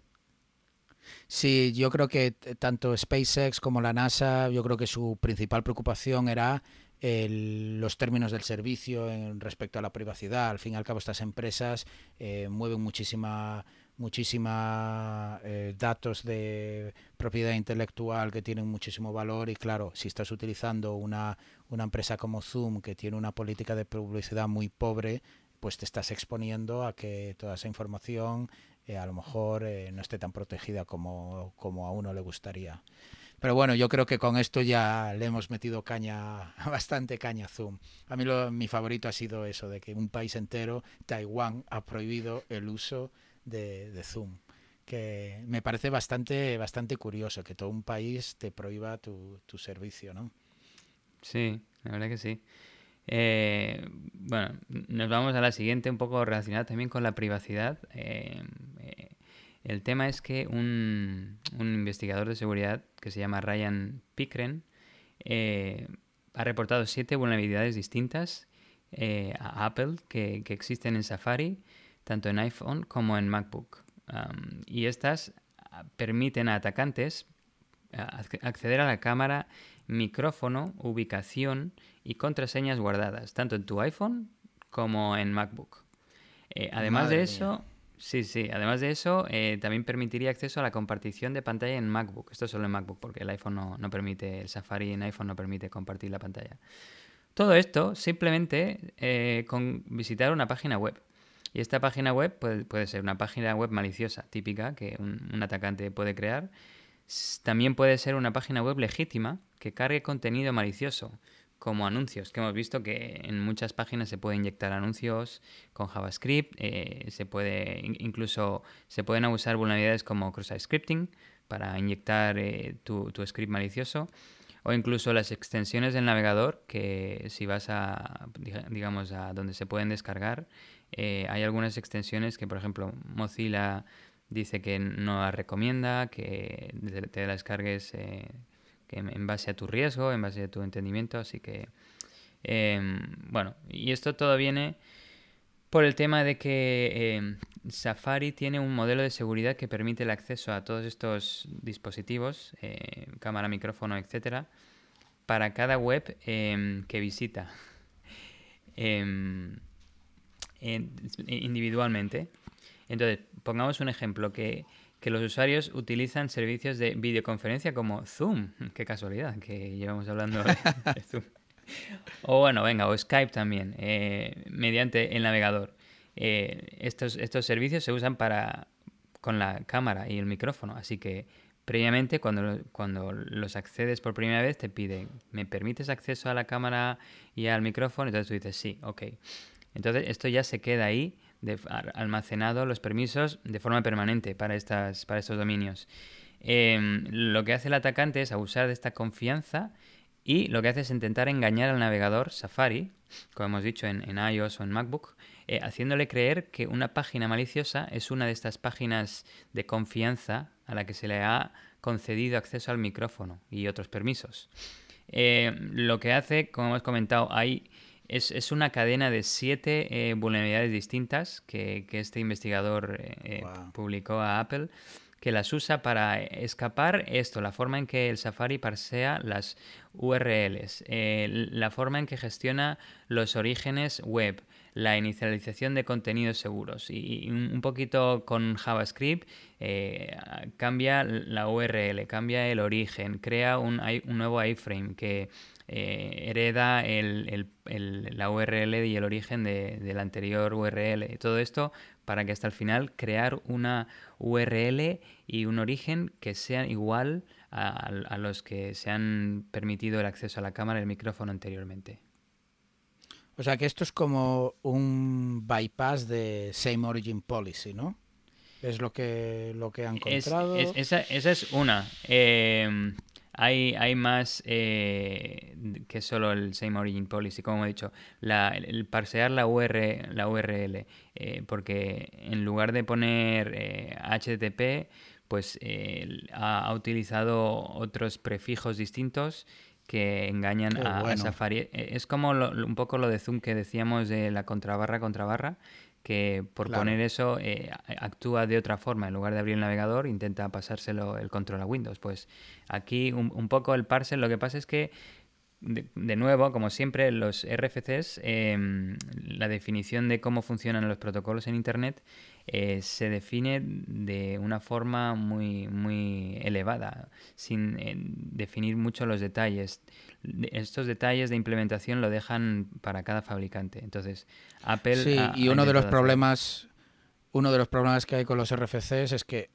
Sí, yo creo que tanto SpaceX como la NASA, yo creo que su principal preocupación era los términos del servicio en respecto a la privacidad. Al fin y al cabo, estas empresas eh, mueven muchísima muchísima eh, datos de propiedad intelectual que tienen muchísimo valor y claro, si estás utilizando una, una empresa como Zoom que tiene una política de publicidad muy pobre, pues te estás exponiendo a que toda esa información eh, a lo mejor no esté tan protegida como, como a uno le gustaría. Pero bueno, yo creo que con esto ya le hemos metido caña, bastante caña a Zoom. A mí lo, mi favorito ha sido eso, de que un país entero, Taiwán, ha prohibido el uso de, Zoom. Que me parece bastante, bastante curioso que todo un país te prohíba tu, tu servicio, ¿no? Sí, la verdad que sí. Eh, bueno, nos vamos a la siguiente, un poco relacionada también con la privacidad. Eh, eh, el tema es que un, investigador de seguridad que se llama Ryan Pickren ha reportado siete vulnerabilidades distintas a Apple que, existen en Safari, tanto en iPhone como en MacBook. y estas permiten a atacantes acceder a la cámara, micrófono, ubicación y contraseñas guardadas, tanto en tu iPhone como en MacBook. Eh, además de eso, Sí, sí. Además de eso, eh, también permitiría acceso a la compartición de pantalla en MacBook. Esto solo en MacBook, porque el iPhone no, permite, el Safari en iPhone no permite compartir la pantalla. Todo esto simplemente eh, con visitar una página web. Y esta página web puede, ser una página web maliciosa, típica, que un, atacante puede crear. También puede ser una página web legítima que cargue contenido malicioso como anuncios, que hemos visto que en muchas páginas se puede inyectar anuncios con JavaScript, eh, se puede incluso se pueden usar vulnerabilidades como cross-site scripting para inyectar eh, tu, script malicioso o incluso las extensiones del navegador que si vas a digamos a donde se pueden descargar eh, hay algunas extensiones que por ejemplo Mozilla dice que no las recomienda que te descargues en base a tu riesgo, en base a tu entendimiento, así que, em, bueno, y esto todo viene por el tema de que em, Safari tiene un modelo de seguridad que permite el acceso a todos estos dispositivos, eh, cámara, micrófono, etcétera, para cada web em, que visita individualmente. Entonces, pongamos un ejemplo que que los usuarios utilizan servicios de videoconferencia como Zoom. Qué casualidad que llevamos hablando de, Zoom. O bueno, venga, o Skype también, eh, mediante el navegador. Eh, estos, estos servicios se usan para con la cámara y el micrófono, así que previamente cuando, cuando los accedes por primera vez te piden, ¿me permites acceso a la cámara y al micrófono? Entonces tú dices, sí, ok. Entonces esto ya se queda ahí de, almacenado los permisos de forma permanente para, estas, para estos dominios. Em, lo que hace el atacante es abusar de esta confianza y lo que hace es intentar engañar al navegador Safari, como hemos dicho en, iOS o en MacBook, eh, haciéndole creer que una página maliciosa es una de estas páginas de confianza a la que se le ha concedido acceso al micrófono y otros permisos. Eh, lo que hace, como hemos comentado, hay es, es una cadena de siete eh, vulnerabilidades distintas que, que este investigador eh, eh, publicó a Apple que las usa para escapar esto, la forma en que el Safari parsea las URLs, la forma en que gestiona los orígenes web, la inicialización de contenidos seguros. Y, un poquito con JavaScript cambia la URL, cambia el origen, crea un, un nuevo iframe que eh, hereda el, el, la URL y el origen de, la anterior URL. Todo esto para que hasta el final crear una URL y un origen que sean igual a, los que se han permitido el acceso a la cámara y el micrófono anteriormente. O sea que esto es como un bypass de Same Origin Policy, ¿no? Es lo que, lo que han encontrado. esa, esa, es una. Eh, hay, hay más eh, que solo el Same Origin Policy, como he dicho. La, el parsear la, la URL, eh, porque en lugar de poner HTTP, eh, pues ha, utilizado otros prefijos distintos que engañan a, Safari. E, es como un poco lo de Zoom que decíamos de la contrabarra, contrabarra, que por poner eso eh, actúa de otra forma. En lugar de abrir el navegador, intenta pasárselo el control a Windows. Pues aquí un, poco el parser, lo que pasa es que de, nuevo, como siempre, los RFCs, em, la definición de cómo funcionan los protocolos en Internet eh, se define de una forma muy, muy elevada, sin eh, definir mucho los detalles. Estos detalles de implementación lo dejan para cada fabricante. Entonces, Apple. Sí, y uno de los problemas. Uno de los problemas que hay con los RFCs es que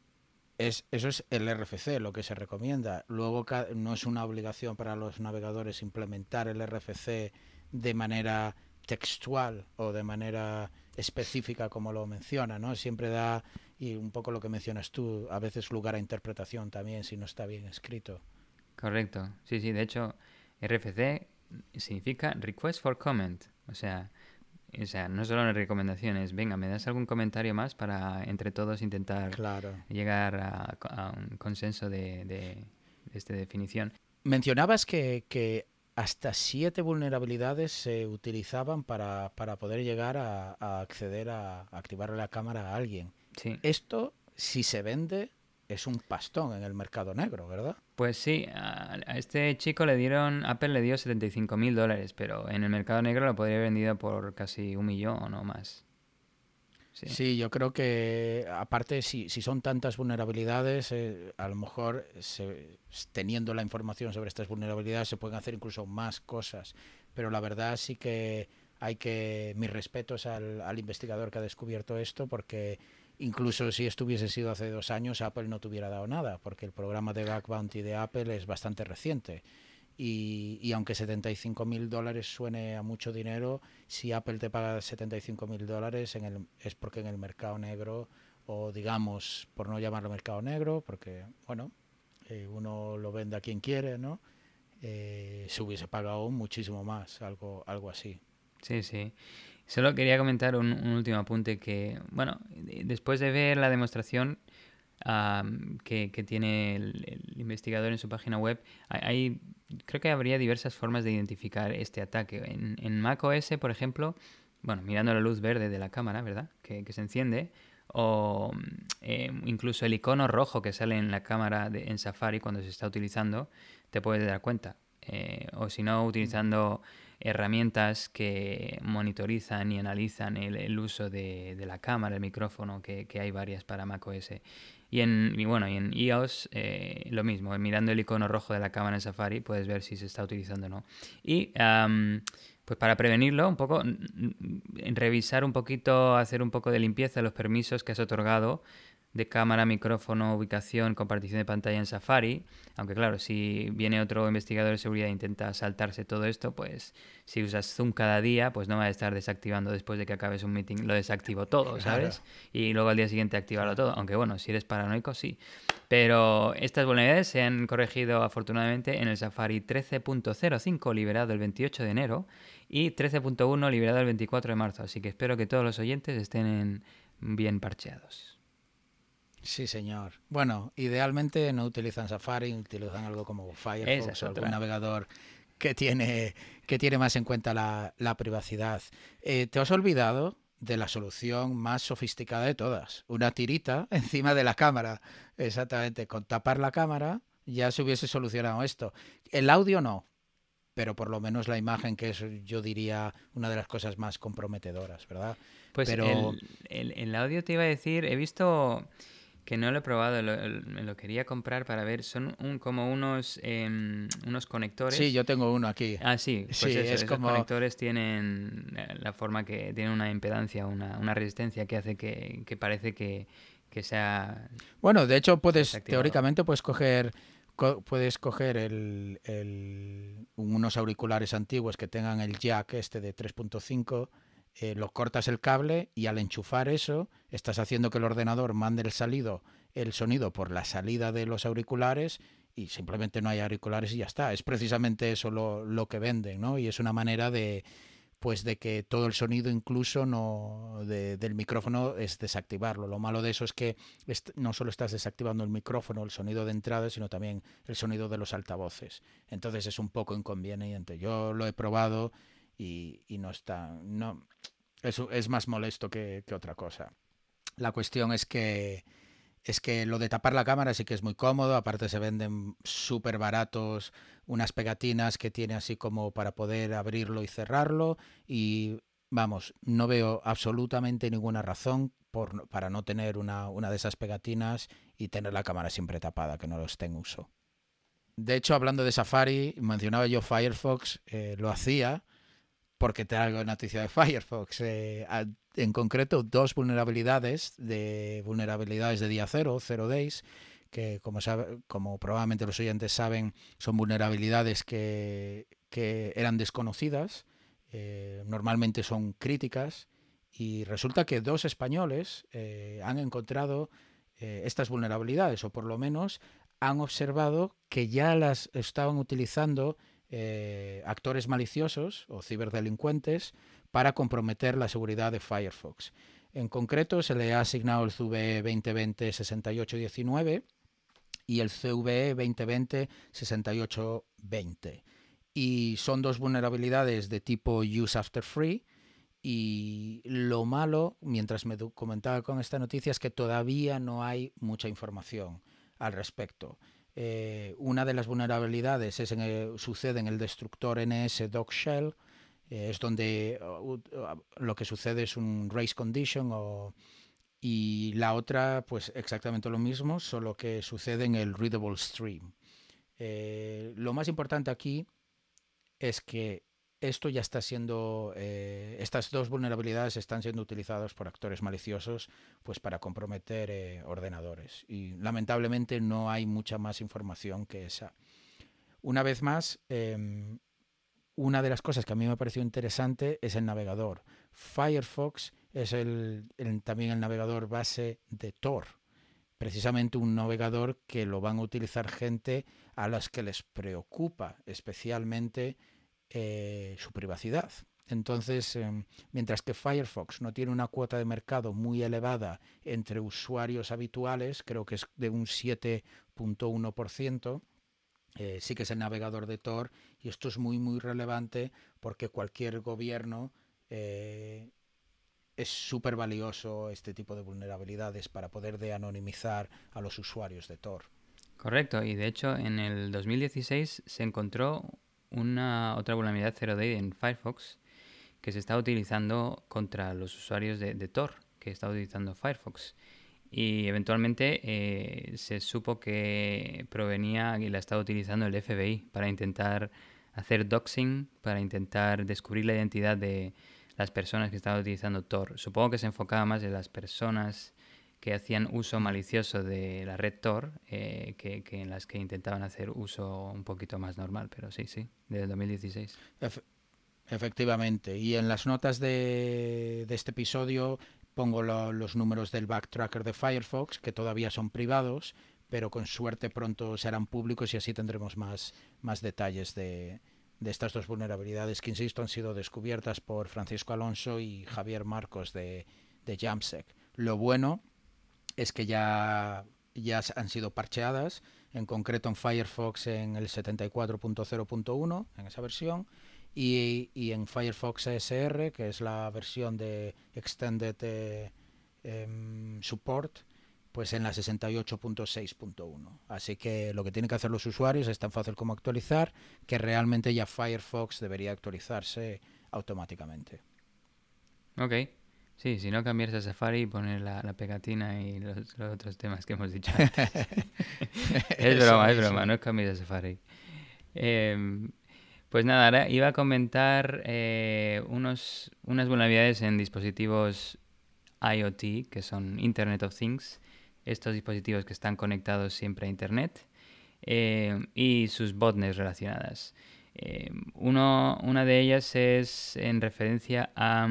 es, eso es el RFC, lo que se recomienda. Luego no es una obligación para los navegadores implementar el RFC de manera textual o de manera específica como lo menciona, ¿no? Siempre da, y un poco lo que mencionas tú, a veces lugar a interpretación también si no está bien escrito. Correcto, sí, sí, de hecho RFC significa Request for Comment, o sea, o sea, no solo en recomendaciones, venga, ¿me das algún comentario más para entre todos intentar llegar a, un consenso de, de, esta definición? Mencionabas que, hasta siete vulnerabilidades se utilizaban para, poder llegar a, acceder a, a activar la cámara a alguien. Sí. Esto, si se vende, es un pastón en el mercado negro, ¿verdad? Pues sí, a, este chico le dieron, Apple le dio 75 mil dólares, pero en el mercado negro lo podría haber vendido por casi un millón o más. Sí. yo creo que aparte si, si son tantas vulnerabilidades, eh, a lo mejor teniendo la información sobre estas vulnerabilidades se pueden hacer incluso más cosas, pero la verdad sí que hay que mis respetos al, al investigador que ha descubierto esto porque Incluso si esto hubiese sido hace dos años, Apple no te hubiera dado nada, porque el programa de Back Bounty de Apple es bastante reciente. Y, y aunque 75 mil dólares suene a mucho dinero, si Apple te paga 75 mil dólares es porque en el mercado negro, o digamos, por no llamarlo mercado negro, porque, bueno, eh, uno lo vende a quien quiere, ¿no? Eh, se hubiese pagado muchísimo más, algo, algo así. Sí, sí. Solo quería comentar un, último apunte que, bueno, después de ver la demostración que, tiene el, investigador en su página web, hay, creo que habría diversas formas de identificar este ataque. En, en Mac OS, por ejemplo, bueno, mirando la luz verde de la cámara, ¿verdad? Que, se enciende, o eh, incluso el icono rojo que sale en la cámara de, en Safari cuando se está utilizando, te puedes dar cuenta. Eh, o si no, utilizando herramientas que monitorizan y analizan el, uso de, la cámara, el micrófono, que, hay varias para macOS. Y en, bueno, y en iOS eh, lo mismo, mirando el icono rojo de la cámara en Safari puedes ver si se está utilizando o no. Y pues para prevenirlo, un poco, revisar un poquito, hacer un poco de limpieza de los permisos que has otorgado de cámara, micrófono, ubicación, compartición de pantalla en Safari. Aunque claro, si viene otro investigador de seguridad e intenta saltarse todo esto, pues si usas Zoom cada día, pues no va a estar desactivando después de que acabes un meeting, lo desactivo todo, ¿sabes? Y luego al día siguiente activarlo todo. Aunque bueno, si eres paranoico, sí. Pero estas vulnerabilidades se han corregido afortunadamente en el Safari 13.05 liberado el 28 de enero y 13.1 liberado el 24 de marzo. Así que espero que todos los oyentes estén bien parcheados. Sí, señor. Bueno, idealmente no utilizan Safari, utilizan algo como Firefox o algún navegador que tiene, que tiene más en cuenta la, privacidad. Eh, te has olvidado de la solución más sofisticada de todas. Una tirita encima de la cámara. Exactamente. Con tapar la cámara ya se hubiese solucionado esto. El audio no, pero por lo menos la imagen, que es, yo diría, una de las cosas más comprometedoras, ¿verdad? Pues pero... el, el audio te iba a decir, he visto que no lo he probado, me lo quería comprar para ver. Son un, como unos, em, unos conectores. Sí, yo tengo uno aquí. Ah, sí, pues sí, es como... conectores tienen la forma que tienen una impedancia, una, una resistencia que hace que, que parece que, que, sea. Bueno, de hecho, puedes, teóricamente, puedes coger. puedes coger el, el, unos auriculares antiguos que tengan el jack este de 3.5 eh, lo cortas el cable y al enchufar eso estás haciendo que el ordenador mande el salido, el sonido por la salida de los auriculares y simplemente no hay auriculares y ya está. Es precisamente eso lo, lo que venden, ¿no? Y es una manera de, pues de que todo el sonido incluso no del micrófono es desactivarlo. Lo malo de eso es que no solo estás desactivando el micrófono, el sonido de entrada, sino también el sonido de los altavoces. Entonces es un poco inconveniente. Yo lo he probado y, no está, no, eso es más molesto que, que otra cosa. La cuestión es que es que lo de tapar la cámara sí que es muy cómodo, aparte se venden súper baratos unas pegatinas que tiene así como para poder abrirlo y cerrarlo y vamos, no veo absolutamente ninguna razón por, para no tener una, una, de esas pegatinas y tener la cámara siempre tapada, que no lo esté en uso. De hecho, hablando de Safari, mencionaba yo Firefox, eh, lo hacía porque traigo noticia de Firefox. Eh, en concreto, dos vulnerabilidades de vulnerabilidades de día cero, zero days, que como, sabe, como probablemente los oyentes saben, son vulnerabilidades que, que eran desconocidas, eh, normalmente son críticas, y resulta que dos españoles eh, han encontrado estas vulnerabilidades, o por lo menos han observado que ya las estaban utilizando eh, actores maliciosos o ciberdelincuentes para comprometer la seguridad de Firefox. En concreto, se le ha asignado el CVE 2020-6819 y el CVE 2020-6820. Y son dos vulnerabilidades de tipo use after free. Y lo malo, mientras me comentaba con esta noticia, es que todavía no hay mucha información al respecto. Eh, una de las vulnerabilidades es en sucede en el destructor NS Doc Shell, eh, es donde uh, uh, lo que sucede es un race condition y la otra pues exactamente lo mismo, solo que sucede en el readable stream. Eh, lo más importante aquí es que esto ya está siendo, eh, estas dos vulnerabilidades están siendo utilizadas por actores maliciosos pues para comprometer eh, ordenadores. Y lamentablemente no hay mucha más información que esa. Una vez más, em, una de las cosas que a mí me pareció interesante es el navegador. Firefox es el, también el navegador base de Tor. Precisamente un navegador que lo van a utilizar gente a las que les preocupa especialmente eh, su privacidad. Entonces, em, mientras que Firefox no tiene una cuota de mercado muy elevada entre usuarios habituales, creo que es de un 7.1%, eh, sí que es el navegador de Tor y esto es muy muy relevante porque cualquier gobierno eh, es súper valioso este tipo de vulnerabilidades para poder de anonimizar a los usuarios de Tor. Correcto, y de hecho en el 2016 se encontró una otra vulnerabilidad 0D en Firefox que se está utilizando contra los usuarios de, Tor que está utilizando Firefox. Y eventualmente eh, se supo que provenía y la estaba utilizando el FBI para intentar hacer doxing, para intentar descubrir la identidad de las personas que estaban utilizando Tor. Supongo que se enfocaba más en las personas que hacían uso malicioso de la red Tor eh, que, en las que intentaban hacer uso un poquito más normal, pero sí, sí, desde 2016. efectivamente, y en las notas de, este episodio pongo los números del backtracker de Firefox, que todavía son privados, pero con suerte pronto serán públicos y así tendremos más, más detalles de, estas dos vulnerabilidades que, insisto, han sido descubiertas por Francisco Alonso y Javier Marcos de Jamsec. Lo bueno es que ya, ya han sido parcheadas, en concreto en Firefox en el 74.0.1, en esa versión, y, y, en Firefox SR, que es la versión de Extended eh, em, Support, pues en la 68.6.1. Así que lo que tienen que hacer los usuarios es tan fácil como actualizar, que realmente ya Firefox debería actualizarse automáticamente. Ok. Sí, si no cambiarse a Safari y poner la, pegatina y los, otros temas que hemos dicho es broma, es broma, no cambies a Safari. Em, pues nada, ahora iba a comentar eh, unos, unas vulnerabilidades en dispositivos IoT, que son Internet of Things, estos dispositivos que están conectados siempre a Internet, em, y sus botnets relacionadas. Em, uno, una de ellas es en referencia a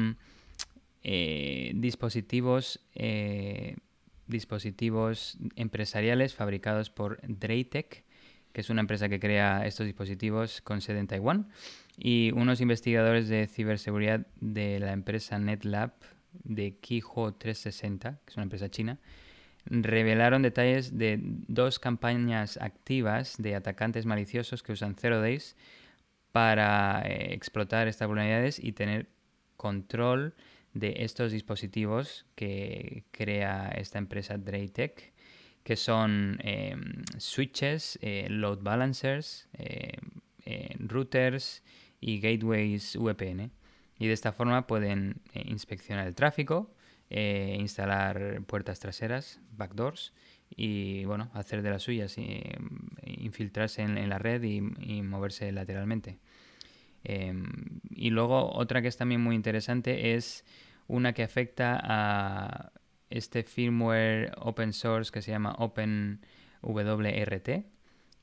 eh, dispositivos, eh, dispositivos empresariales fabricados por Draytech, que es una empresa que crea estos dispositivos con sede en Taiwán, y unos investigadores de ciberseguridad de la empresa NetLab de Kiho 360, que es una empresa china, revelaron detalles de dos campañas activas de atacantes maliciosos que usan Zero Days para eh, explotar estas vulnerabilidades y tener control de estos dispositivos que crea esta empresa Draytech, que son em, switches, eh, load balancers, eh, routers y gateways VPN. Y de esta forma pueden inspeccionar el tráfico, instalar puertas traseras, backdoors, y bueno, hacer de las suyas, y, infiltrarse en, la red y, moverse lateralmente. Em, y luego otra que es también muy interesante es una que afecta a este firmware open source que se llama OpenWRT,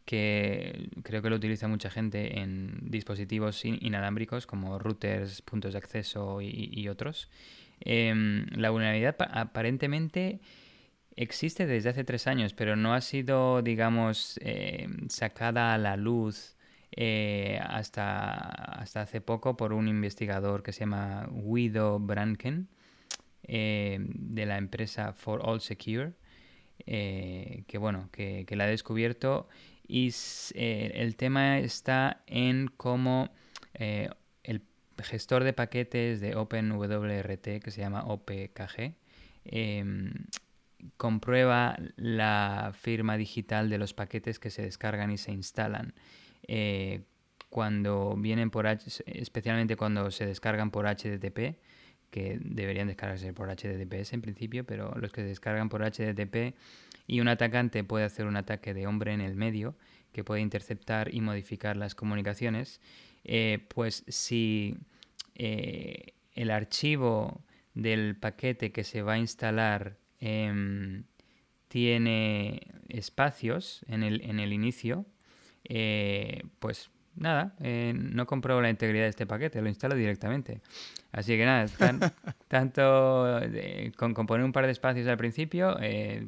que creo que lo utiliza mucha gente en dispositivos inalámbricos como routers, puntos de acceso y, otros. Em, la vulnerabilidad aparentemente existe desde hace tres años, pero no ha sido, digamos, eh, sacada a la luz eh, hasta, hasta hace poco por un investigador que se llama Guido Branken eh, de la empresa For All Secure, que bueno, que, la ha descubierto y el tema está en cómo el gestor de paquetes de OpenWRT, que se llama OPKG, em, comprueba la firma digital de los paquetes que se descargan y se instalan. Eh, cuando vienen por especialmente cuando se descargan por HTTP, que deberían descargarse por HTTPS en principio, pero los que se descargan por HTTP y un atacante puede hacer un ataque de hombre en el medio que puede interceptar y modificar las comunicaciones, eh, pues si eh, el archivo del paquete que se va a instalar Em, tiene espacios en el, en el inicio, eh, pues nada, eh, no compruebo la integridad de este paquete, lo instalo directamente. Así que nada, tanto eh, con, con, poner un par de espacios al principio,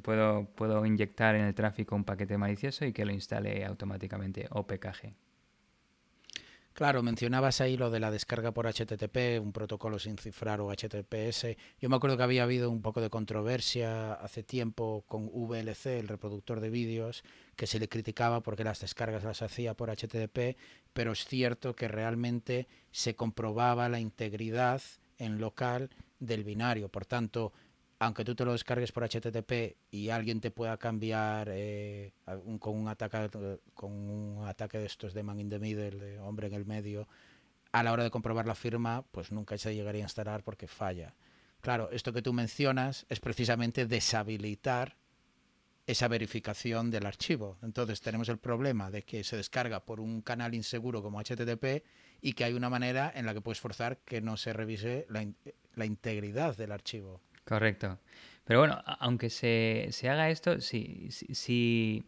puedo, puedo inyectar en el tráfico un paquete malicioso y que lo instale automáticamente OPKG. Claro, mencionabas ahí lo de la descarga por HTTP, un protocolo sin cifrar o HTTPS. Yo me acuerdo que había habido un poco de controversia hace tiemp,o con VLC, el reproductor de vídeos, que se le criticaba porque las descargas las hacía por HTTP, pero es cierto que realmente se comprobaba la integridad en local del binario. Por tanto, aunque tú te lo descargues por HTTP y alguien te pueda cambiar eh, con, un ataque, con un ataque de estos de man in the middle, de hombre en el medio, a la hora de comprobar la firma, pues nunca se llegaría a instalar porque falla. Claro, esto que tú mencionas es precisamente deshabilitar esa verificación del archivo. Entonces tenemos el problema de que se descarga por un canal inseguro como HTTP y que hay una manera en la que puedes forzar que no se revise la integridad del archivo. Correcto. Pero bueno, aunque se, se haga esto, si, si,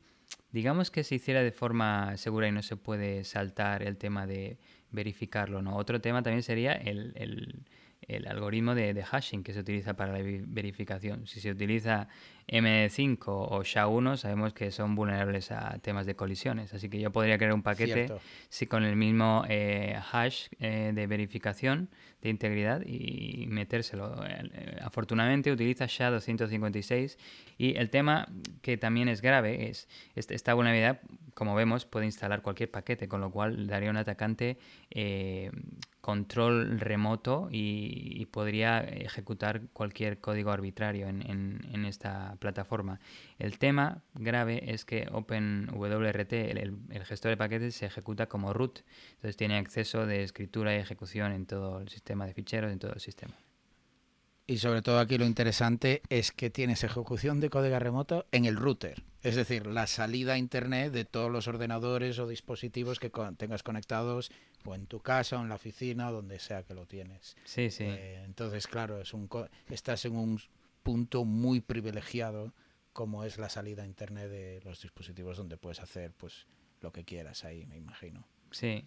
digamos que se hiciera de forma segura y no se puede saltar el tema de verificarlo, ¿no? Otro tema también sería el, el, el algoritmo de, de, hashing que se utiliza para la verificación. Si se utiliza M5 o SHA-1 sabemos que son vulnerables a temas de colisiones. Así que yo podría crear un paquete si con el mismo eh, hash eh, de verificación de integridad y metérselo. Eh, afortunadamente utiliza SHA-256 y el tema que también es grave es esta vulnerabilidad, como vemos, puede instalar cualquier paquete, con lo cual daría un atacante control remoto y, podría ejecutar cualquier código arbitrario en, en esta plataforma. El tema grave es que OpenWRT, el, el, gestor de paquetes, se ejecuta como root, entonces tiene acceso de escritura y ejecución en todo el sistema de ficheros, en todo el sistema. Y sobre todo aquí lo interesante es que tienes ejecución de código remoto en el router, es decir, la salida a internet de todos los ordenadores o dispositivos que tengas conectados o en tu casa o en la oficina o donde sea que lo tienes. Sí, sí. Eh, entonces, claro, es un estás en un punto muy privilegiado como es la salida a internet de los dispositivos donde puedes hacer pues lo que quieras ahí, me imagino. Sí.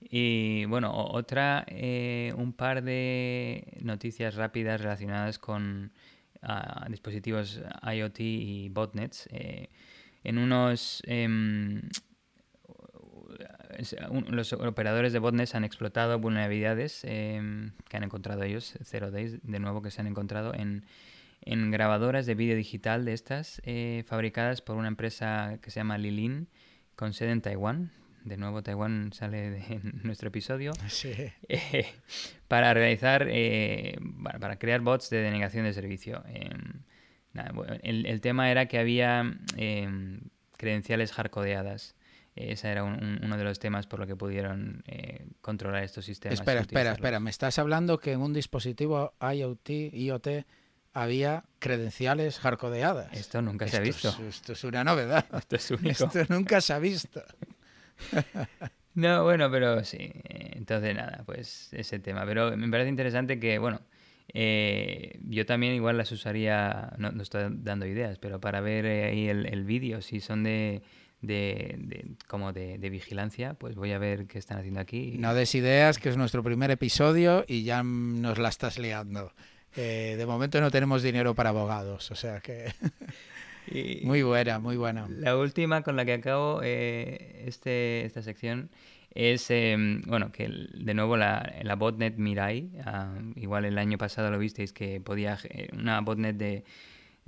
Y bueno, otra, eh, un par de noticias rápidas relacionadas con ah, dispositivos IoT y botnets. Eh, en unos em, los operadores de botnets han explotado vulnerabilidades em, que han encontrado ellos, Zero Days, de nuevo que se han encontrado en, en grabadoras de vídeo digital de estas, eh, fabricadas por una empresa que se llama Lilin, con sede en Taiwán. De nuevo, Taiwán sale de nuestro episodio. Sí. Eh, para realizar, eh, para crear bots de denegación de servicio. Em, el, el, tema era que había credenciales hardcodeadas. Ese era uno de los temas por lo que pudieron controlar estos sistemas. Espera, espera, espera. Me estás hablando que en un dispositivo IoT, IoT había credenciales hardcodeadas. Esto nunca se ha visto. esto es una novedad. Esto es único. Esto nunca se ha visto. no, bueno, pero sí. Entonces, nada, pues ese tema. Pero me parece interesante que, bueno, eh, yo también igual las usaría, no, estoy dando ideas, pero para ver eh, ahí el, vídeo, si son de, de, como de, de, vigilancia, pues voy a ver qué están haciendo aquí. No des ideas, que es nuestro primer episodio y ya nos la estás liando. Eh, de momento no tenemos dinero para abogados, o sea que... muy buena, muy buena. La última con la que acabo eh, este, esta sección es, em, bueno, que de nuevo la, la botnet Mirai, ah, igual el año pasado lo visteis que podía, una botnet de,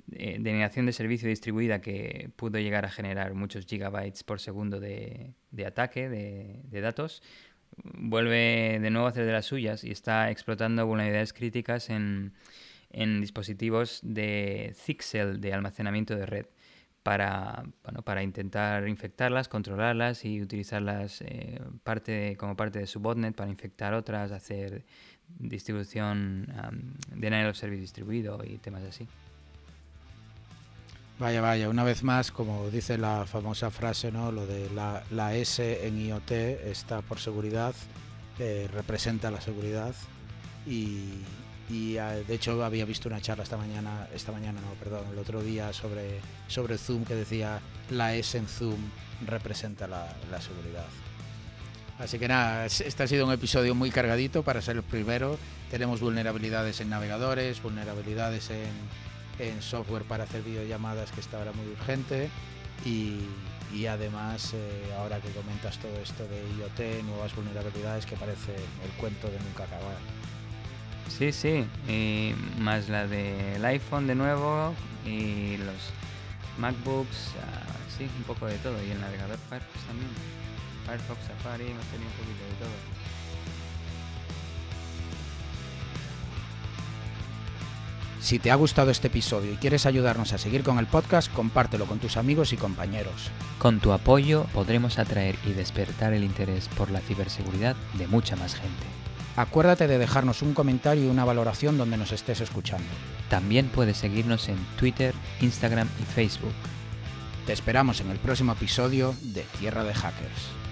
de, negación de servicio distribuida que pudo llegar a generar muchos gigabytes por segundo de, de ataque de, de datos, vuelve de nuevo a hacer de las suyas y está explotando vulnerabilidades críticas en, en dispositivos de Zixel de almacenamiento de red para, bueno, para intentar infectarlas, controlarlas y utilizarlas eh, parte como parte de su botnet para infectar otras, hacer distribución de denial service distribuido y temas así. Vaya, vaya, una vez más, como dice la famosa frase, ¿no? Lo de la, la S en IoT está por seguridad, eh, representa la seguridad y, y ah, de hecho había visto una charla esta mañana, esta mañana no, perdón, el otro día sobre, sobre Zoom que decía la S en Zoom representa la, seguridad. Así que nada, este ha sido un episodio muy cargadito para ser el primero. Tenemos vulnerabilidades en navegadores, vulnerabilidades en, en software para hacer videollamadas que está ahora muy urgente y, y además eh, ahora que comentas todo esto de IoT, nuevas vulnerabilidades que parece el cuento de nunca acabar. Sí, sí, y más la del iPhone de nuevo y los MacBooks, uh, sí, un poco de todo y el navegador Firefox también. Firefox, Safari, hemos tenido un poquito de todo. Si te ha gustado este episodio y quieres ayudarnos a seguir con el podcast, compártelo con tus amigos y compañeros. Con tu apoyo podremos atraer y despertar el interés por la ciberseguridad de mucha más gente. Acuérdate de dejarnos un comentario y una valoración donde nos estés escuchando. También puedes seguirnos en Twitter, Instagram y Facebook. Te esperamos en el próximo episodio de Tierra de Hackers.